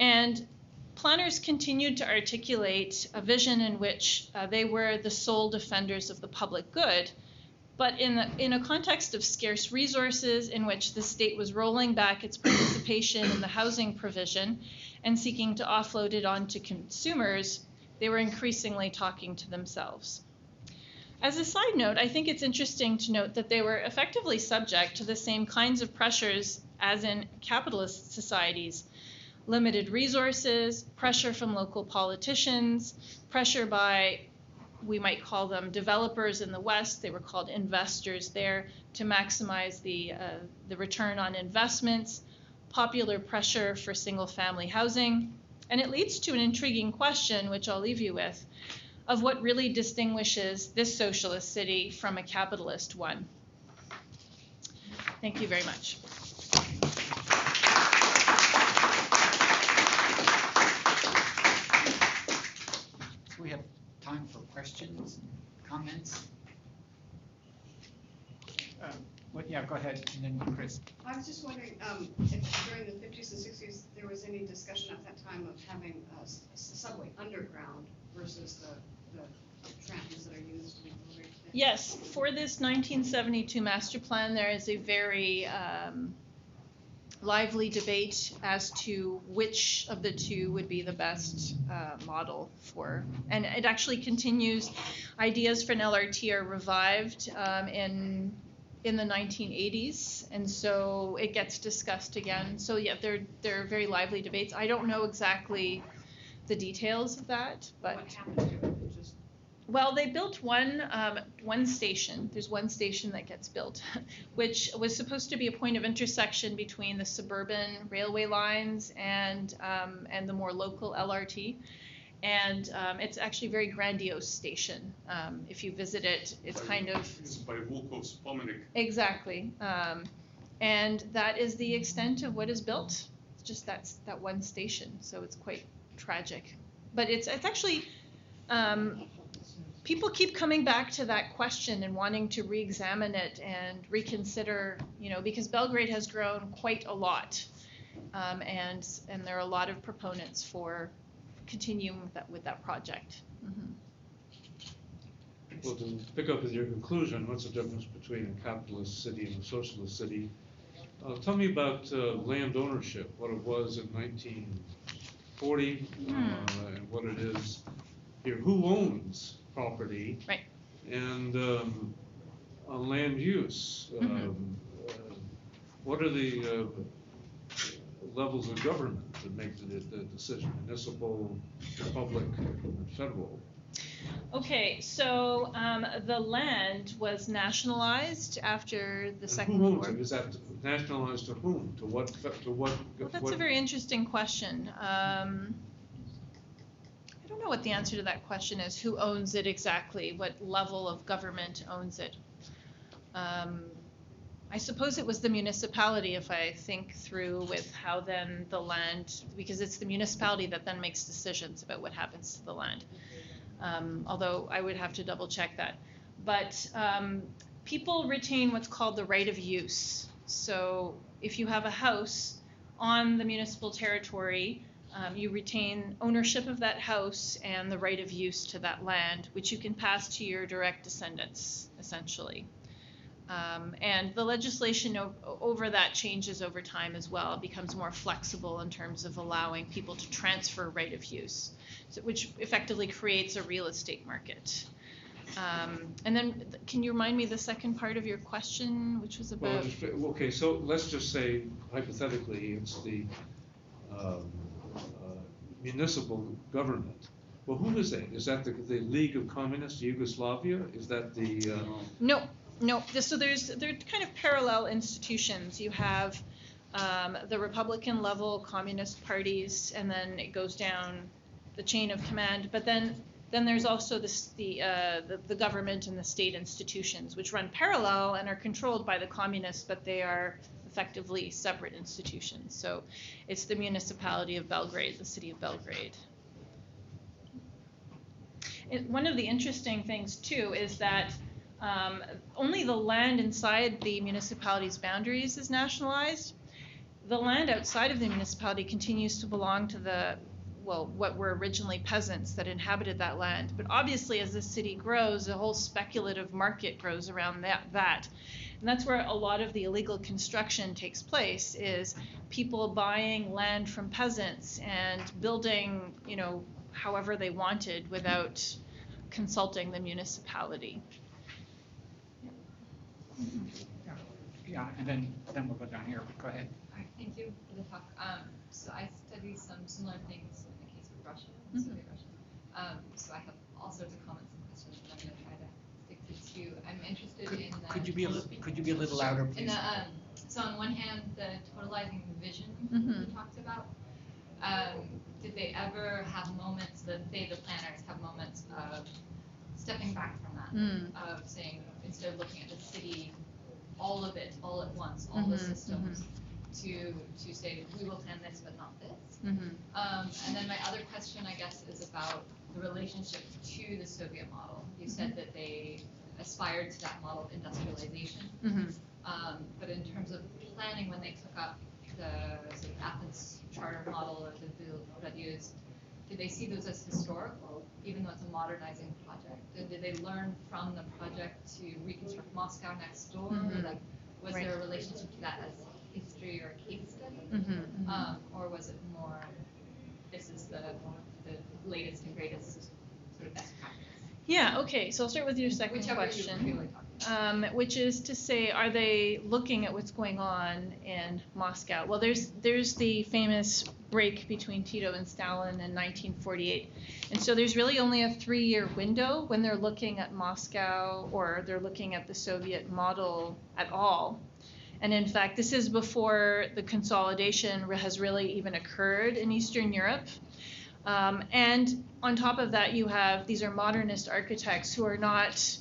And planners continued to articulate a vision in which uh, they were the sole defenders of the public good, but in, the, in a context of scarce resources in which the state was rolling back its participation in the housing provision and seeking to offload it onto consumers, they were increasingly talking to themselves. As a side note, I think it's interesting to note that they were effectively subject to the same kinds of pressures as in capitalist societies limited resources, pressure from local politicians, pressure by, we might call them developers in the West, they were called investors there, to maximize the, uh, the return on investments, popular pressure for single family housing. And it leads to an intriguing question, which I'll leave you with, of what really distinguishes this socialist city from a capitalist one. Thank you very much. we have time for questions, comments? Uh, what, yeah, go ahead, and then Chris. I was just wondering, um, if during the fifties and sixties, there was any discussion at that time of having a s- s- subway underground versus the, the trams that are used in Yes, for this 1972 master plan, there is a very um, lively debate as to which of the two would be the best uh, model for, and it actually continues. Ideas for an LRT are revived um, in in the 1980s, and so it gets discussed again. So yeah, there are very lively debates. I don't know exactly the details of that, but What happened to it? It just, well, they built one um, one station. There's one station that gets built, (laughs) which was supposed to be a point of intersection between the suburban railway lines and um, and the more local LRT. And um, it's actually a very grandiose station. Um, if you visit it, it's kind of It's by Vukov Spomenik. exactly. Um, and that is the extent of what is built. It's just that's that one station. So it's quite tragic. But it's it's actually um, people keep coming back to that question and wanting to re-examine it and reconsider, you know, because Belgrade has grown quite a lot, um, and and there are a lot of proponents for continuing with that with that project. Mhm. Well, to pick up with your conclusion, what's the difference between a capitalist city and a socialist city? Uh, tell me about uh, land ownership, what it was in 1940 uh, Hmm. and what it is here. Who owns property? Right. And um, on land use, um, uh, what are the uh, levels of government that make the, the decision? Municipal, public, and federal? Okay, so um, the land was nationalized after the And Second World War. Is that nationalized to whom? To what, to what? Well, that's what- a very interesting question. Um, know what the answer to that question is. Who owns it exactly? What level of government owns it? Um, I suppose it was the municipality, if I think through with how then the land, because it's the municipality that then makes decisions about what happens to the land. Um, although I would have to double check that. But um, people retain what's called the right of use. So if you have a house on the municipal territory, um, you retain ownership of that house and the right of use to that land, which you can pass to your direct descendants, essentially. Um, and the legislation o- over that changes over time as well. It becomes more flexible in terms of allowing people to transfer right of use, so, which effectively creates a real estate market. Um, and then, th- can you remind me the second part of your question, which was Well, about? just- okay, so let's just say hypothetically, it's the um, municipal government. Well, who is that? Is that the, the League of Communist Yugoslavia? Is that the, uh, No, no. So there's they're kind of parallel institutions. You have um, the Republican level communist parties, and then it goes down the chain of command. But then then there's also this, the, uh, the the government and the state institutions, which run parallel and are controlled by the communists, but they are effectively separate institutions. So it's the municipality of Belgrade, the city of Belgrade. It, one of the interesting things too is that um, only the land inside the municipality's boundaries is nationalized. The land outside of the municipality continues to belong to the, well, what were originally peasants that inhabited that land. But obviously, as the city grows, a whole speculative market grows around that. that. And that's where a lot of the illegal construction takes place is people buying land from peasants and building, you know, however they wanted without consulting the municipality. Yeah, and then, then we'll go down here. Go ahead. All right, thank you for the talk. Um, so I study some similar things in the case of Russia, and Soviet Russia. Um, so I have all sorts of comments and questions, but I'm going to try to stick to two. I'm interested Could- in the. Could you be a little, could you be a little louder, In please? the, um, so on one hand, the totalizing vision Mhm. you talked about. Um, did they ever have moments, that they, the planners, have moments of stepping back from that? Mm. Of saying, instead of looking at the city, all of it, all at once, all the Mhm, systems, to, to say, we will plan this, but not this. Mm-hmm. Um, and then my other question, I guess, is about the relationship to the Soviet model. You said that they aspired to that model of industrialization. Mm-hmm. Um, but in terms of planning, when they took up the sort of Athens charter model or the Ville Radieuse, did they see those as historical, even though it's a modernizing project? Did, did they learn from the project to reconstruct Moscow next door? Mhm. Like, was Right. there a relationship to that as history or case study? Mm-hmm. Um, or was it more, this is the, the latest and greatest sort of best practice? Yeah, okay, so I'll start with your second Whichever you question. like talking about. um, which is to say, are they looking at what's going on in Moscow? Well, there's there's the famous break between Tito and Stalin in 1948, and so there's really only a three-year window when they're looking at Moscow or they're looking at the Soviet model at all. And in fact, this is before the consolidation has really even occurred in Eastern Europe. Um, and on top of that, you have these are modernist architects who are not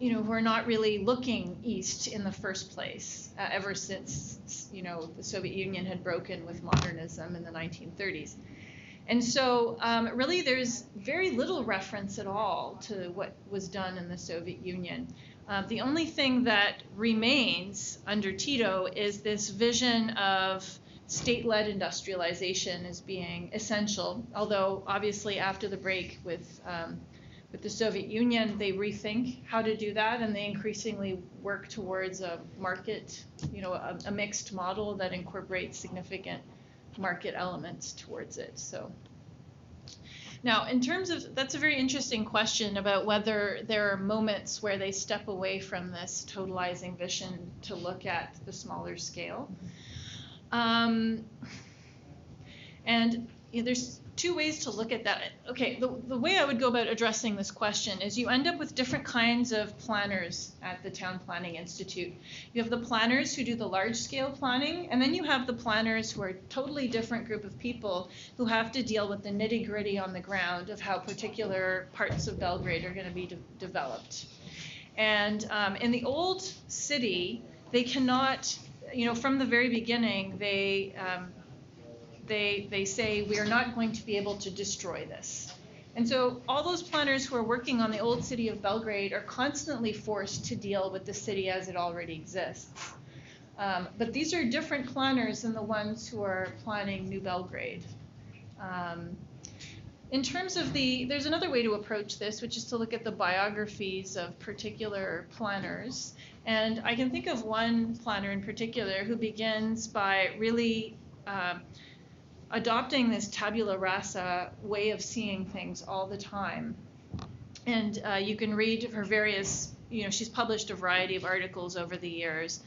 you know, who are not really looking east in the first place, uh, ever since, you know, the Soviet Union had broken with modernism in the 1930s. And so, um, really, there's very little reference at all to what was done in the Soviet Union. Uh, the only thing that remains under Tito is this vision of state led industrialization as being essential, although, obviously, after the break with um, with the Soviet Union, they rethink how to do that, and they increasingly work towards a market, you know, a, a mixed model that incorporates significant market elements towards it. So. Now, in terms of that's a very interesting question about whether there are moments where they step away from this totalizing vision to look at the smaller scale. Um, and you know, there's two ways to look at that. Okay, the, the way I would go about addressing this question is you end up with different kinds of planners at the Town Planning Institute. You have the planners who do the large scale planning, and then you have the planners who are a totally different group of people who have to deal with the nitty gritty on the ground of how particular parts of Belgrade are going to be de- developed. And um, in the old city, they cannot, you know, from the very beginning, they um, they, they say we are not going to be able to destroy this. And so all those planners who are working on the old city of Belgrade are constantly forced to deal with the city as it already exists. Um, but these are different planners than the ones who are planning New Belgrade. Um, in terms of the, there's another way to approach this, which is to look at the biographies of particular planners. And I can think of one planner in particular who begins by really um, adopting this tabula rasa way of seeing things all the time. And uh, you can read her various, you know, she's published a variety of articles over the years.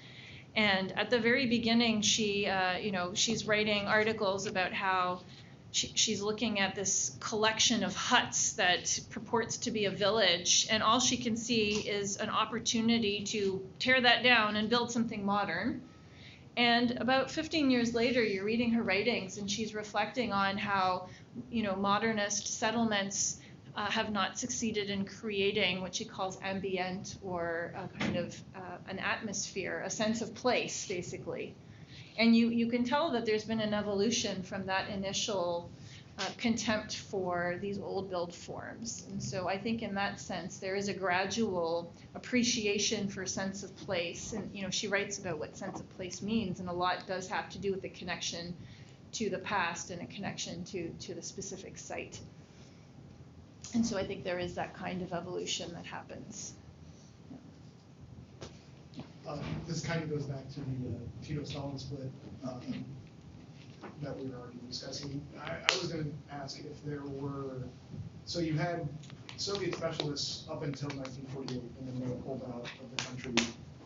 And at the very beginning, she, uh, you know, she's writing articles about how she, she's looking at this collection of huts that purports to be a village, and all she can see is an opportunity to tear that down and build something modern. And about 15 years later, you're reading her writings, and she's reflecting on how, you know, modernist settlements uh, have not succeeded in creating what she calls ambient or a kind of uh, an atmosphere, a sense of place, basically. And you, you can tell that there's been an evolution from that initial uh, contempt for these old build forms. And so I think in that sense, there is a gradual appreciation for sense of place. And, you know, she writes about what sense of place means, and a lot does have to do with the connection to the past and a connection to, to the specific site. And so I think there is that kind of evolution that happens. Uh, this kind of goes back to the uh, Tito Stalin split um, that we were already discussing. I, I was going to ask if there were, so you had Soviet specialists up until 1948, and then they pulled out of the country.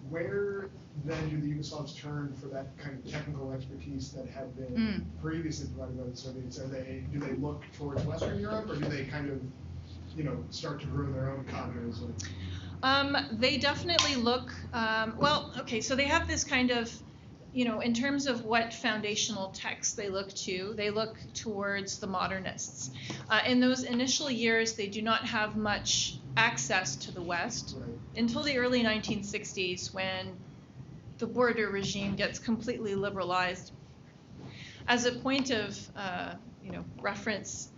Where then do the Yugoslavs turn for that kind of technical expertise that had been Mm. previously provided by the Soviets? Are they do they look towards Western Europe, or do they kind of, you know, start to grow their own cadres? Or, Um, they definitely look, um, well, okay, so they have this kind of, you know, in terms of what foundational texts they look to, they look towards the modernists. Uh, in those initial years, they do not have much access to the West until the early 1960s when the border regime gets completely liberalized. As a point of, uh, you know, reference,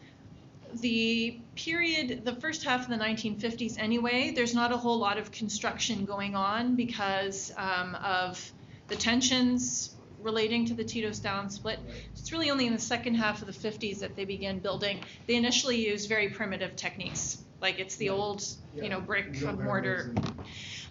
the period, the first half of the 1950s anyway, there's not a whole lot of construction going on because um, of the tensions relating to the Tito Stalin split. It's really only in the second half of the 50s that they begin building. They initially use very primitive techniques, like it's the Right. old, you know, brick wheelbarrows mortar.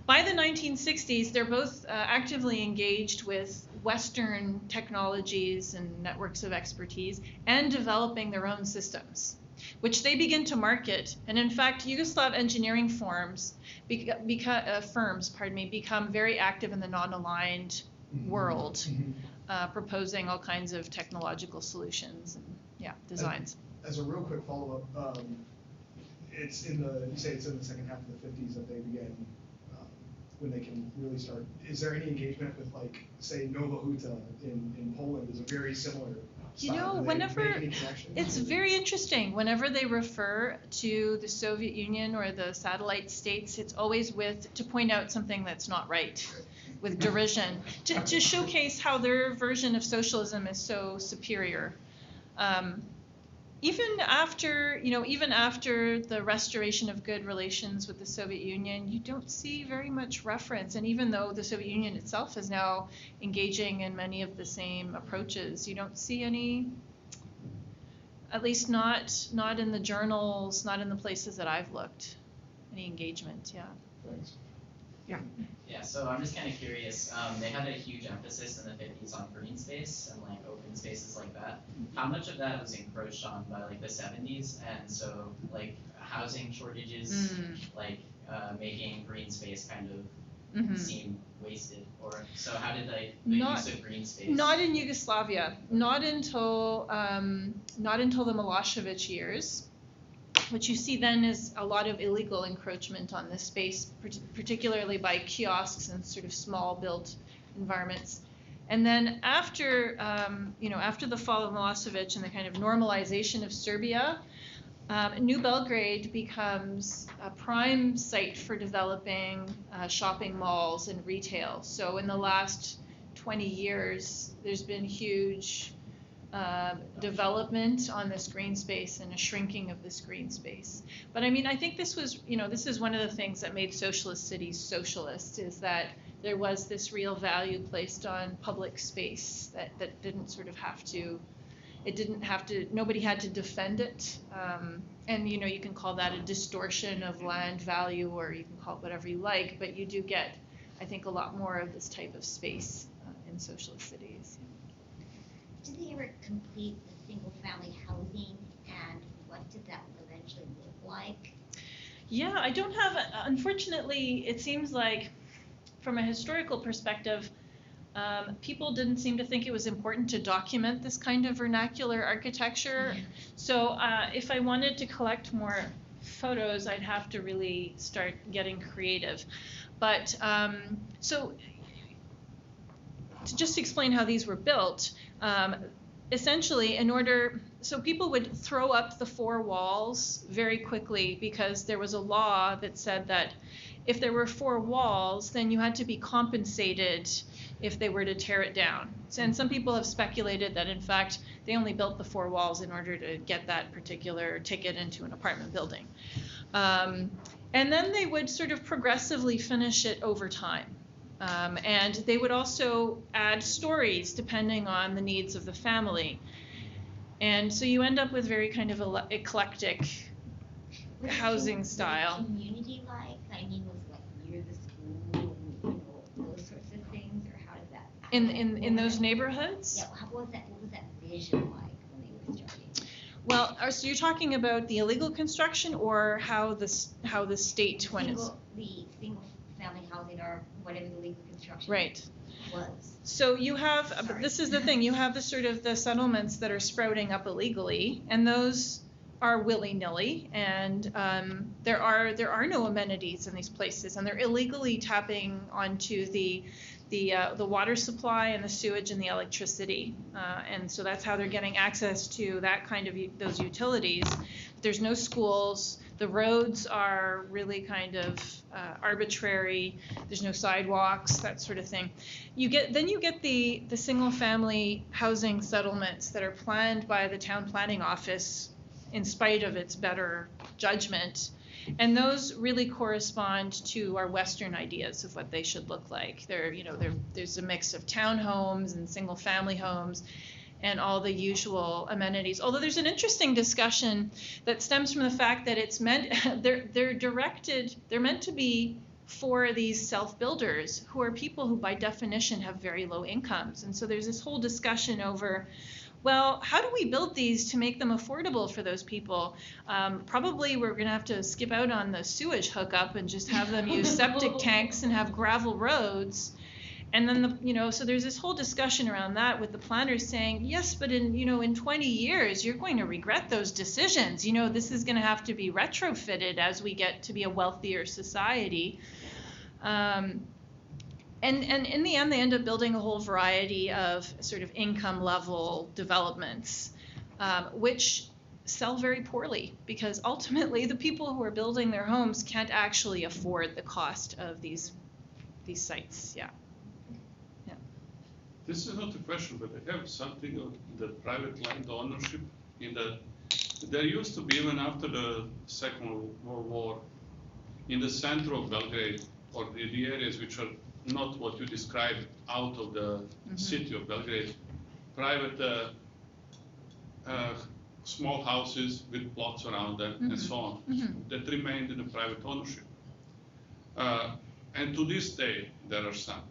By the 1960s, they're both uh, actively engaged with Western technologies and networks of expertise and developing their own systems, which they begin to market. And in fact, Yugoslav engineering firms, beca- beca- uh, firms, pardon me, become very active in the non-aligned world, Mhm. uh, proposing all kinds of technological solutions and yeah, designs. as a real quick follow-up, um, it's in the, you say it's in the second half of the fifties that they begin, um, when they can really start. Is there any engagement with like, say, Nova Huta in, in Poland is a very similar You know, they whenever- make? It's very interesting. Whenever they refer to the Soviet Union or the satellite states, it's always with to point out something that's not right, with derision, to, to showcase how their version of socialism is so superior. Um, even after, you know, even after the restoration of good relations with the Soviet Union, you don't see very much reference. And even though the Soviet Union itself is now engaging in many of the same approaches, you don't see any at least not not in the journals, not in the places that I've looked. Any engagement, yeah. Thanks. Yeah, Yeah, so I'm just kind of curious. Um, they had a huge emphasis in the 50s on green space and like open spaces like that. How much of that was encroached on by like the 70s? And so like housing shortages, like uh, making green space kind of hmm seem wasted. Or so how did they the Not- use of green space? Not in Yugoslavia. Not until um, not until the Milosevic years. What you see then is a lot of illegal encroachment on this space, part- particularly by kiosks and sort of small built environments. And then after, um, you know, after the fall of Milosevic and the kind of normalization of Serbia, um, New Belgrade becomes a prime site for developing uh, shopping malls and retail. So in the last 20 years, there's been huge um, development on this green space and a shrinking of this green space. But I mean, I think this was, you know, this is one of the things that made socialist cities socialist is that there was this real value placed on public space that, that didn't sort of have to it didn't have to, nobody had to defend it. Um, and you know, you can call that a distortion of land value, or you can call it whatever you like, but you do get, I think, a lot more of this type of space uh, in socialist cities. Did they ever complete the single-family housing, and what did that eventually look like? Yeah, I don't have, unfortunately, it seems like from a historical perspective, um, people didn't seem to think it was important to document this kind of vernacular architecture. So uh, if I wanted to collect more photos, I'd have to really start getting creative. But um, so to just explain how these were built, um, essentially, in order, so people would throw up the four walls very quickly because there was a law that said that if there were four walls, then you had to be compensated if they were to tear it down. And some people have speculated that, in fact, they only built the four walls in order to get that particular ticket into an apartment building. Um, and then they would sort of progressively finish it over time. Um, and they would also add stories depending on the needs of the family. And so you end up with very kind of ele- eclectic Was housing was style. Community like, I mean, was like near the school and, you know, those sorts of things, or how did that? In, in, in those neighborhoods? Yeah, how was that, what was that vision like when they were starting? Well, are, so you're talking about the illegal construction or how the, how the state when Single, the single-family housing or whatever the legal construction. right. Was. So you have, but Sorry. this is the thing, you have the sort of the settlements that are sprouting up illegally, and those are willy-nilly, and um, there are there are no amenities in these places, and they're illegally tapping onto the the uh, the water supply and the sewage and the electricity, uh, and so that's how they're getting access to that kind of u- those utilities. There's no schools. The roads are really kind of uh, arbitrary. There's no sidewalks, that sort of thing. You get then you get the the single family housing settlements that are planned by the town planning office in spite of its better judgment. And those really correspond to our Western ideas of what they should look like. There, you know, there, there's a mix of townhomes and single-family homes, and all the usual amenities. Although there's an interesting discussion that stems from the fact that it's meant (laughs) they're they're directed they're meant to be for these self-builders who are people who by definition have very low incomes. And so there's this whole discussion over well, how do we build these to make them affordable for those people? Um, probably we're going to have to skip out on the sewage hookup and just have them use (laughs) septic tanks and have gravel roads. And then the you know so there's this whole discussion around that with the planners saying yes, but in you know in 20 years you're going to regret those decisions. You know this is going to have to be retrofitted as we get to be a wealthier society. Um, and and in the end they end up building a whole variety of sort of income level developments, um, which sell very poorly because ultimately the people who are building their homes can't actually afford the cost of these these sites. Yeah. This is not a question, but I have something on the private land ownership in that there used to be even after the Second World War, in the center of Belgrade, or the, the areas which are not what you described out of the city of Belgrade, private uh, uh, small houses with plots around them and so on, that remained in the private ownership. Uh, and to this day, there are some.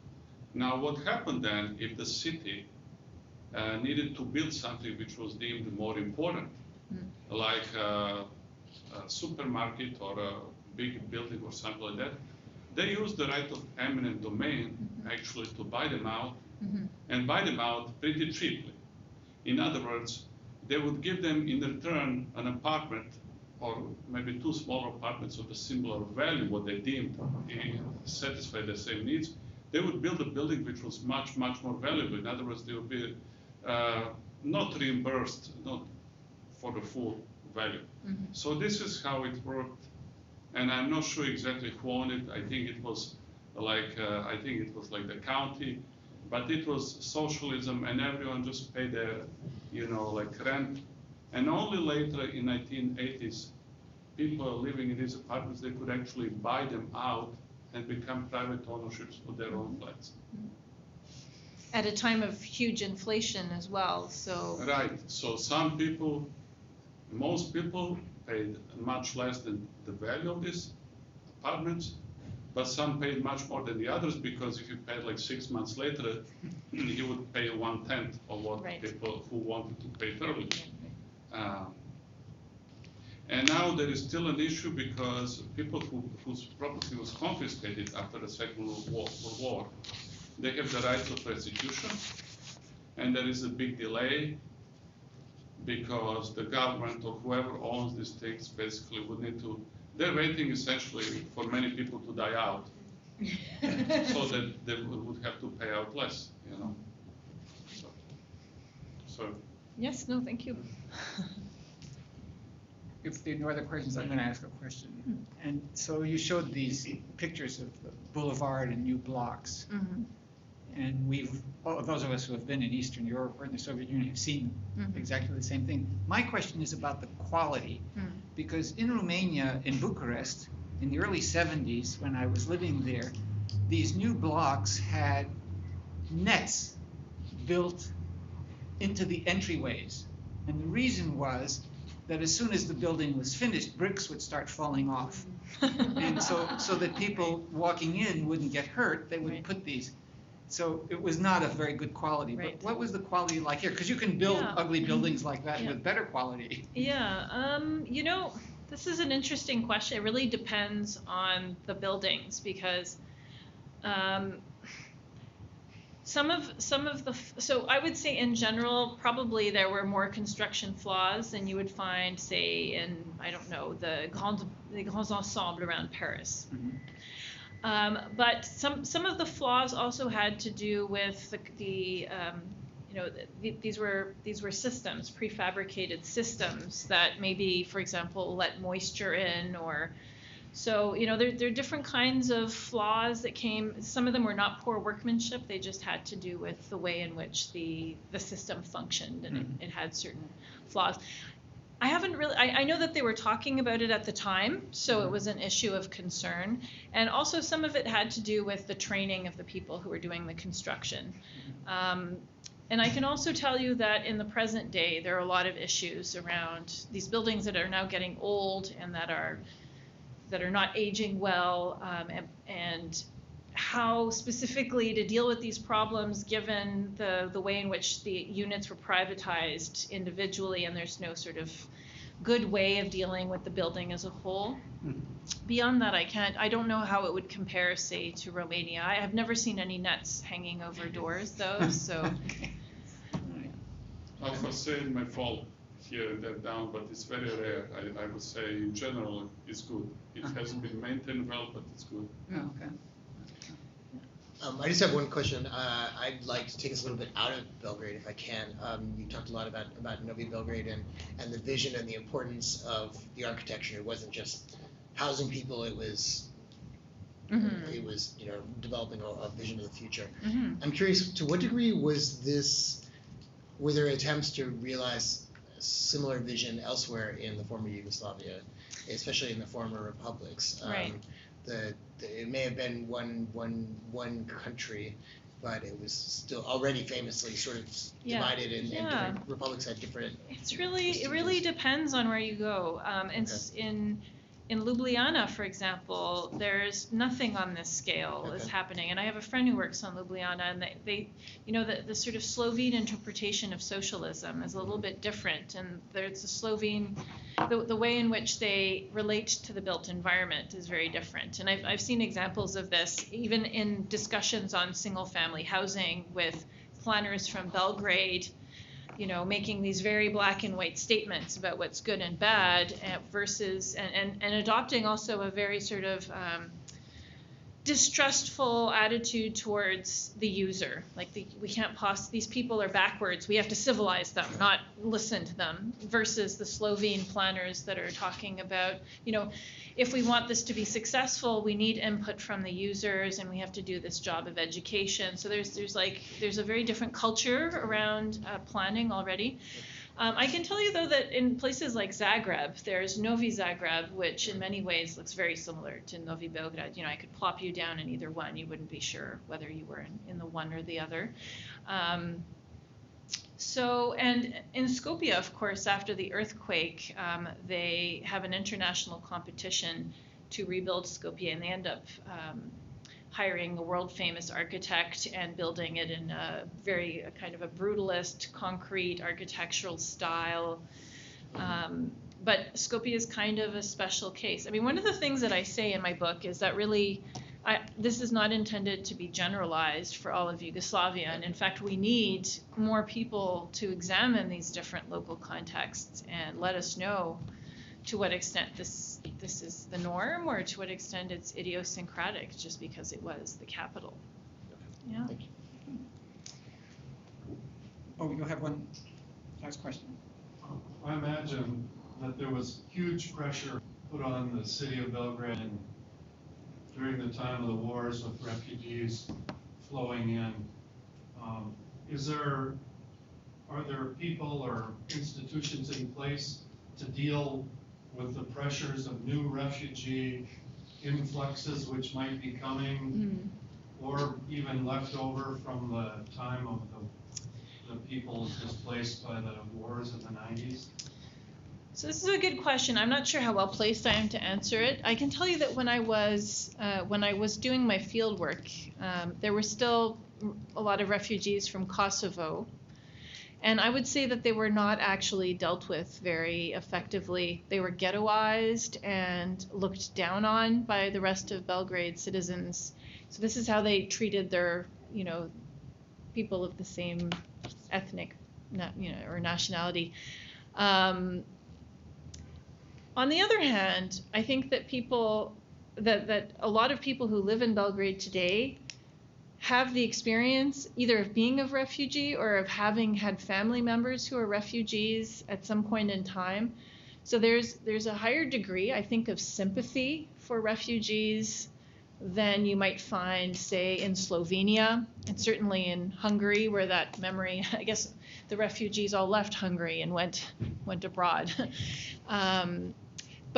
Now, what happened then if the city uh, needed to build something which was deemed more important, like uh, a supermarket or a big building or something like that? They used the right of eminent domain actually to buy them out and buy them out pretty cheaply. In other words, they would give them in return an apartment or maybe two smaller apartments of a similar value, what they deemed satisfy the same needs, they would build a building which was much, much more valuable. In other words, they would be uh, not reimbursed, not for the full value. So this is how it worked, and I'm not sure exactly who owned it. I think it was like uh, I think it was like the county, but it was socialism, and everyone just paid their, you know, like rent. And only later in 1980s, people living in these apartments they could actually buy them out and become private ownerships for their own flats. at a time of huge inflation as well, so. Right, so some people, most people paid much less than the value of these apartments, but some paid much more than the others because if you paid like six months later, (laughs) you would pay one tenth of what Right. people who wanted to pay early. Um, and now there is still an issue because people who, whose property was confiscated after the Second World War, World War, they have the right of restitution, and there is a big delay because the government or whoever owns these things basically would need to, they're waiting essentially for many people to die out (laughs) so that they would would have to pay out less, you know? So- So, Yes, no, thank you. (laughs) If there are no other questions, I'm going to ask a question. And so you showed these pictures of the boulevard and new blocks. Mhm. And we've, all those of us who have been in Eastern Europe or in the Soviet Union have seen Mhm. exactly the same thing. My question is about the quality, Mm. because in Romania, in Bucharest, in the early 70s, when I was living there, these new blocks had nets built into the entryways. And the reason was that as soon as the building was finished, bricks would start falling off. (laughs) And so, so that people walking in wouldn't get hurt, they would Right. put these. So it was not a very good quality. Right. But what was the quality like here? Because you can build Yeah. ugly buildings like that Yeah. with better quality. Yeah, um, you know, this is an interesting question. It really depends on the buildings because um, some of some of the so I would say in general probably there were more construction flaws than you would find say in I don't know the grands the grands ensembles around Paris. Um, but some some of the flaws also had to do with the, the um, you know th- these were these were systems prefabricated systems that maybe for example let moisture in or so you know there, there are different kinds of flaws that came some of them were not poor workmanship they just had to do with the way in which the the system functioned and Mhm. it, it had certain flaws I haven't really. I, I know that they were talking about it at the time, so it was an issue of concern, and also some of it had to do with the training of the people who were doing the construction. Um, and I can also tell you that in the present day, there are a lot of issues around these buildings that are now getting old and that are that are not aging well, um, and, and how specifically to deal with these problems given the, the way in which the units were privatized individually and there's no sort of good way of dealing with the building as a whole. Mhm. Beyond that, I can't, I don't know how it would compare, say, to Romania. I have never seen any nets hanging over doors though, so. (laughs) Okay. All right. I'll foresee it may fall here and there down, but it's very rare. I, I would say in general, it's good. It hasn't been maintained well, but it's good. Oh, okay. Um, I just have one question. Uh, I'd like to take us a little bit out of Belgrade, if I can. Um, you talked a lot about about Novi Belgrade and and the vision and the importance of the architecture. It wasn't just housing people; it was Mhm. it was you know developing a, a vision of the future. Mhm. I'm curious, to what degree was this? Were there attempts to realize a similar vision elsewhere in the former Yugoslavia, especially in the former republics? Right. the, the it may have been one one one country, but it was still already famously sort of Yeah. divided, and, and different republics had different. It's really it really depends on where you go. Um, in s in in Ljubljana, for example, there's nothing on this scale is happening. And I have a friend who works on Ljubljana, and they, they you know, the, the sort of Slovene interpretation of socialism is a little bit different. And there's a Slovene, the, the way in which they relate to the built environment is very different. And I've, I've seen examples of this even in discussions on single family housing with planners from Belgrade you know, making these very black and white statements about what's good and bad uh, versus and, and, and adopting also a very sort of um, distrustful attitude towards the user. Like the, we can't poss these people are backwards. We have to civilize them, not listen to them. Versus the Slovene planners that are talking about, you know, if we want this to be successful, we need input from the users, and we have to do this job of education. So there's there's like there's a very different culture around uh, planning already. Um, I can tell you though that in places like Zagreb, there's Novi Zagreb, which in many ways looks very similar to Novi Belgrade. You know, I could plop you down in either one; you wouldn't be sure whether you were in, in the one or the other. Um, so, and in Skopje, of course, after the earthquake, um, they have an international competition to rebuild Skopje, and they end up um, hiring a world famous architect and building it in a very a kind of a brutalist concrete architectural style. Um, but Skopje is kind of a special case. I mean, one of the things that I say in my book is that really, I, this is not intended to be generalized for all of Yugoslavia. And in fact, we need more people to examine these different local contexts and let us know to what extent this this is the norm or to what extent it's idiosyncratic just because it was the capital. Yeah. Oh, you have one last question? I imagine that there was huge pressure put on the city of Belgrade during the time of the wars with refugees flowing in. Um, is there, are there people or institutions in place to deal with the pressures of new refugee influxes which might be coming, or even left over from the time of the, the people displaced by the wars in the nineties? So this is a good question. I'm not sure how well placed I am to answer it. I can tell you that when I was uh, when I was doing my field work, um, there were still a lot of refugees from Kosovo, and I would say that they were not actually dealt with very effectively. They were ghettoized and looked down on by the rest of Belgrade citizens. So this is how they treated their, you know, people of the same ethnic, you know, or nationality. Um, on the other hand, I think that people, that, that a lot of people who live in Belgrade today have the experience either of being a refugee or of having had family members who are refugees at some point in time. So there's there's a higher degree, I think, of sympathy for refugees than you might find, say, in Slovenia and certainly in Hungary, where that memory, (laughs) I guess, the refugees all left Hungary and went went abroad. (laughs) um,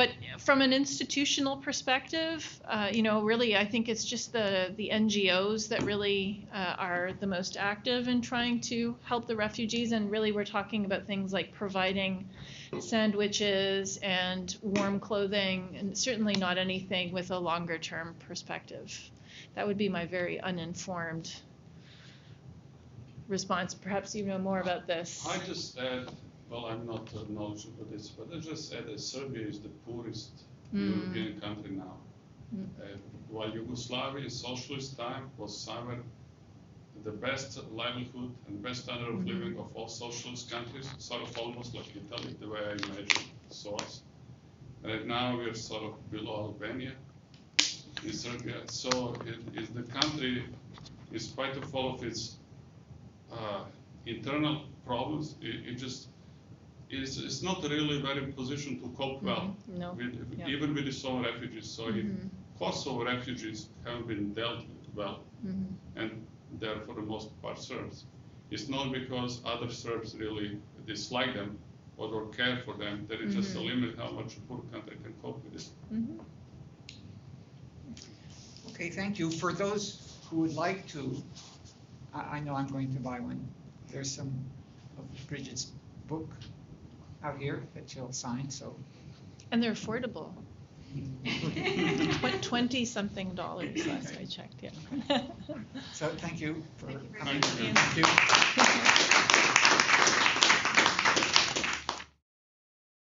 but from an institutional perspective, uh, you know, really, I think it's just the the NGOs that really uh, are the most active in trying to help the refugees. And really, we're talking about things like providing sandwiches and warm clothing, and certainly not anything with a longer term perspective. That would be my very uninformed response. Perhaps you know more about this. I just add well, I'm not uh, knowledgeable about this, but I just said that Serbia is the poorest mm. European country now. Mm. Uh, while Yugoslavia, in socialist time, was somewhere the best livelihood and best standard of mm. living of all socialist countries, sort of almost like Italy, the way I imagine source. Right now we're sort of below Albania in Serbia. So it is the country, in spite of all of its uh, internal problems, it, it just is, is not really very positioned to cope well, mm-hmm. no. with, yeah. even with its own refugees. So mm-hmm. if Kosovo refugees haven't been dealt with well, mm-hmm. and they're for the most part Serbs, it's not because other Serbs really dislike them or don't care for them, that it's just a Mm-hmm. limit how much a poor country can cope with it. Mhm. Okay, thank you. For those who would like to, I, I know I'm going to buy one. There's some of Bridget's book out here that you'll sign, so. And they're affordable. (laughs) Twenty something dollars last I checked. Yeah. So thank you for Thank you very coming. much. Thank you.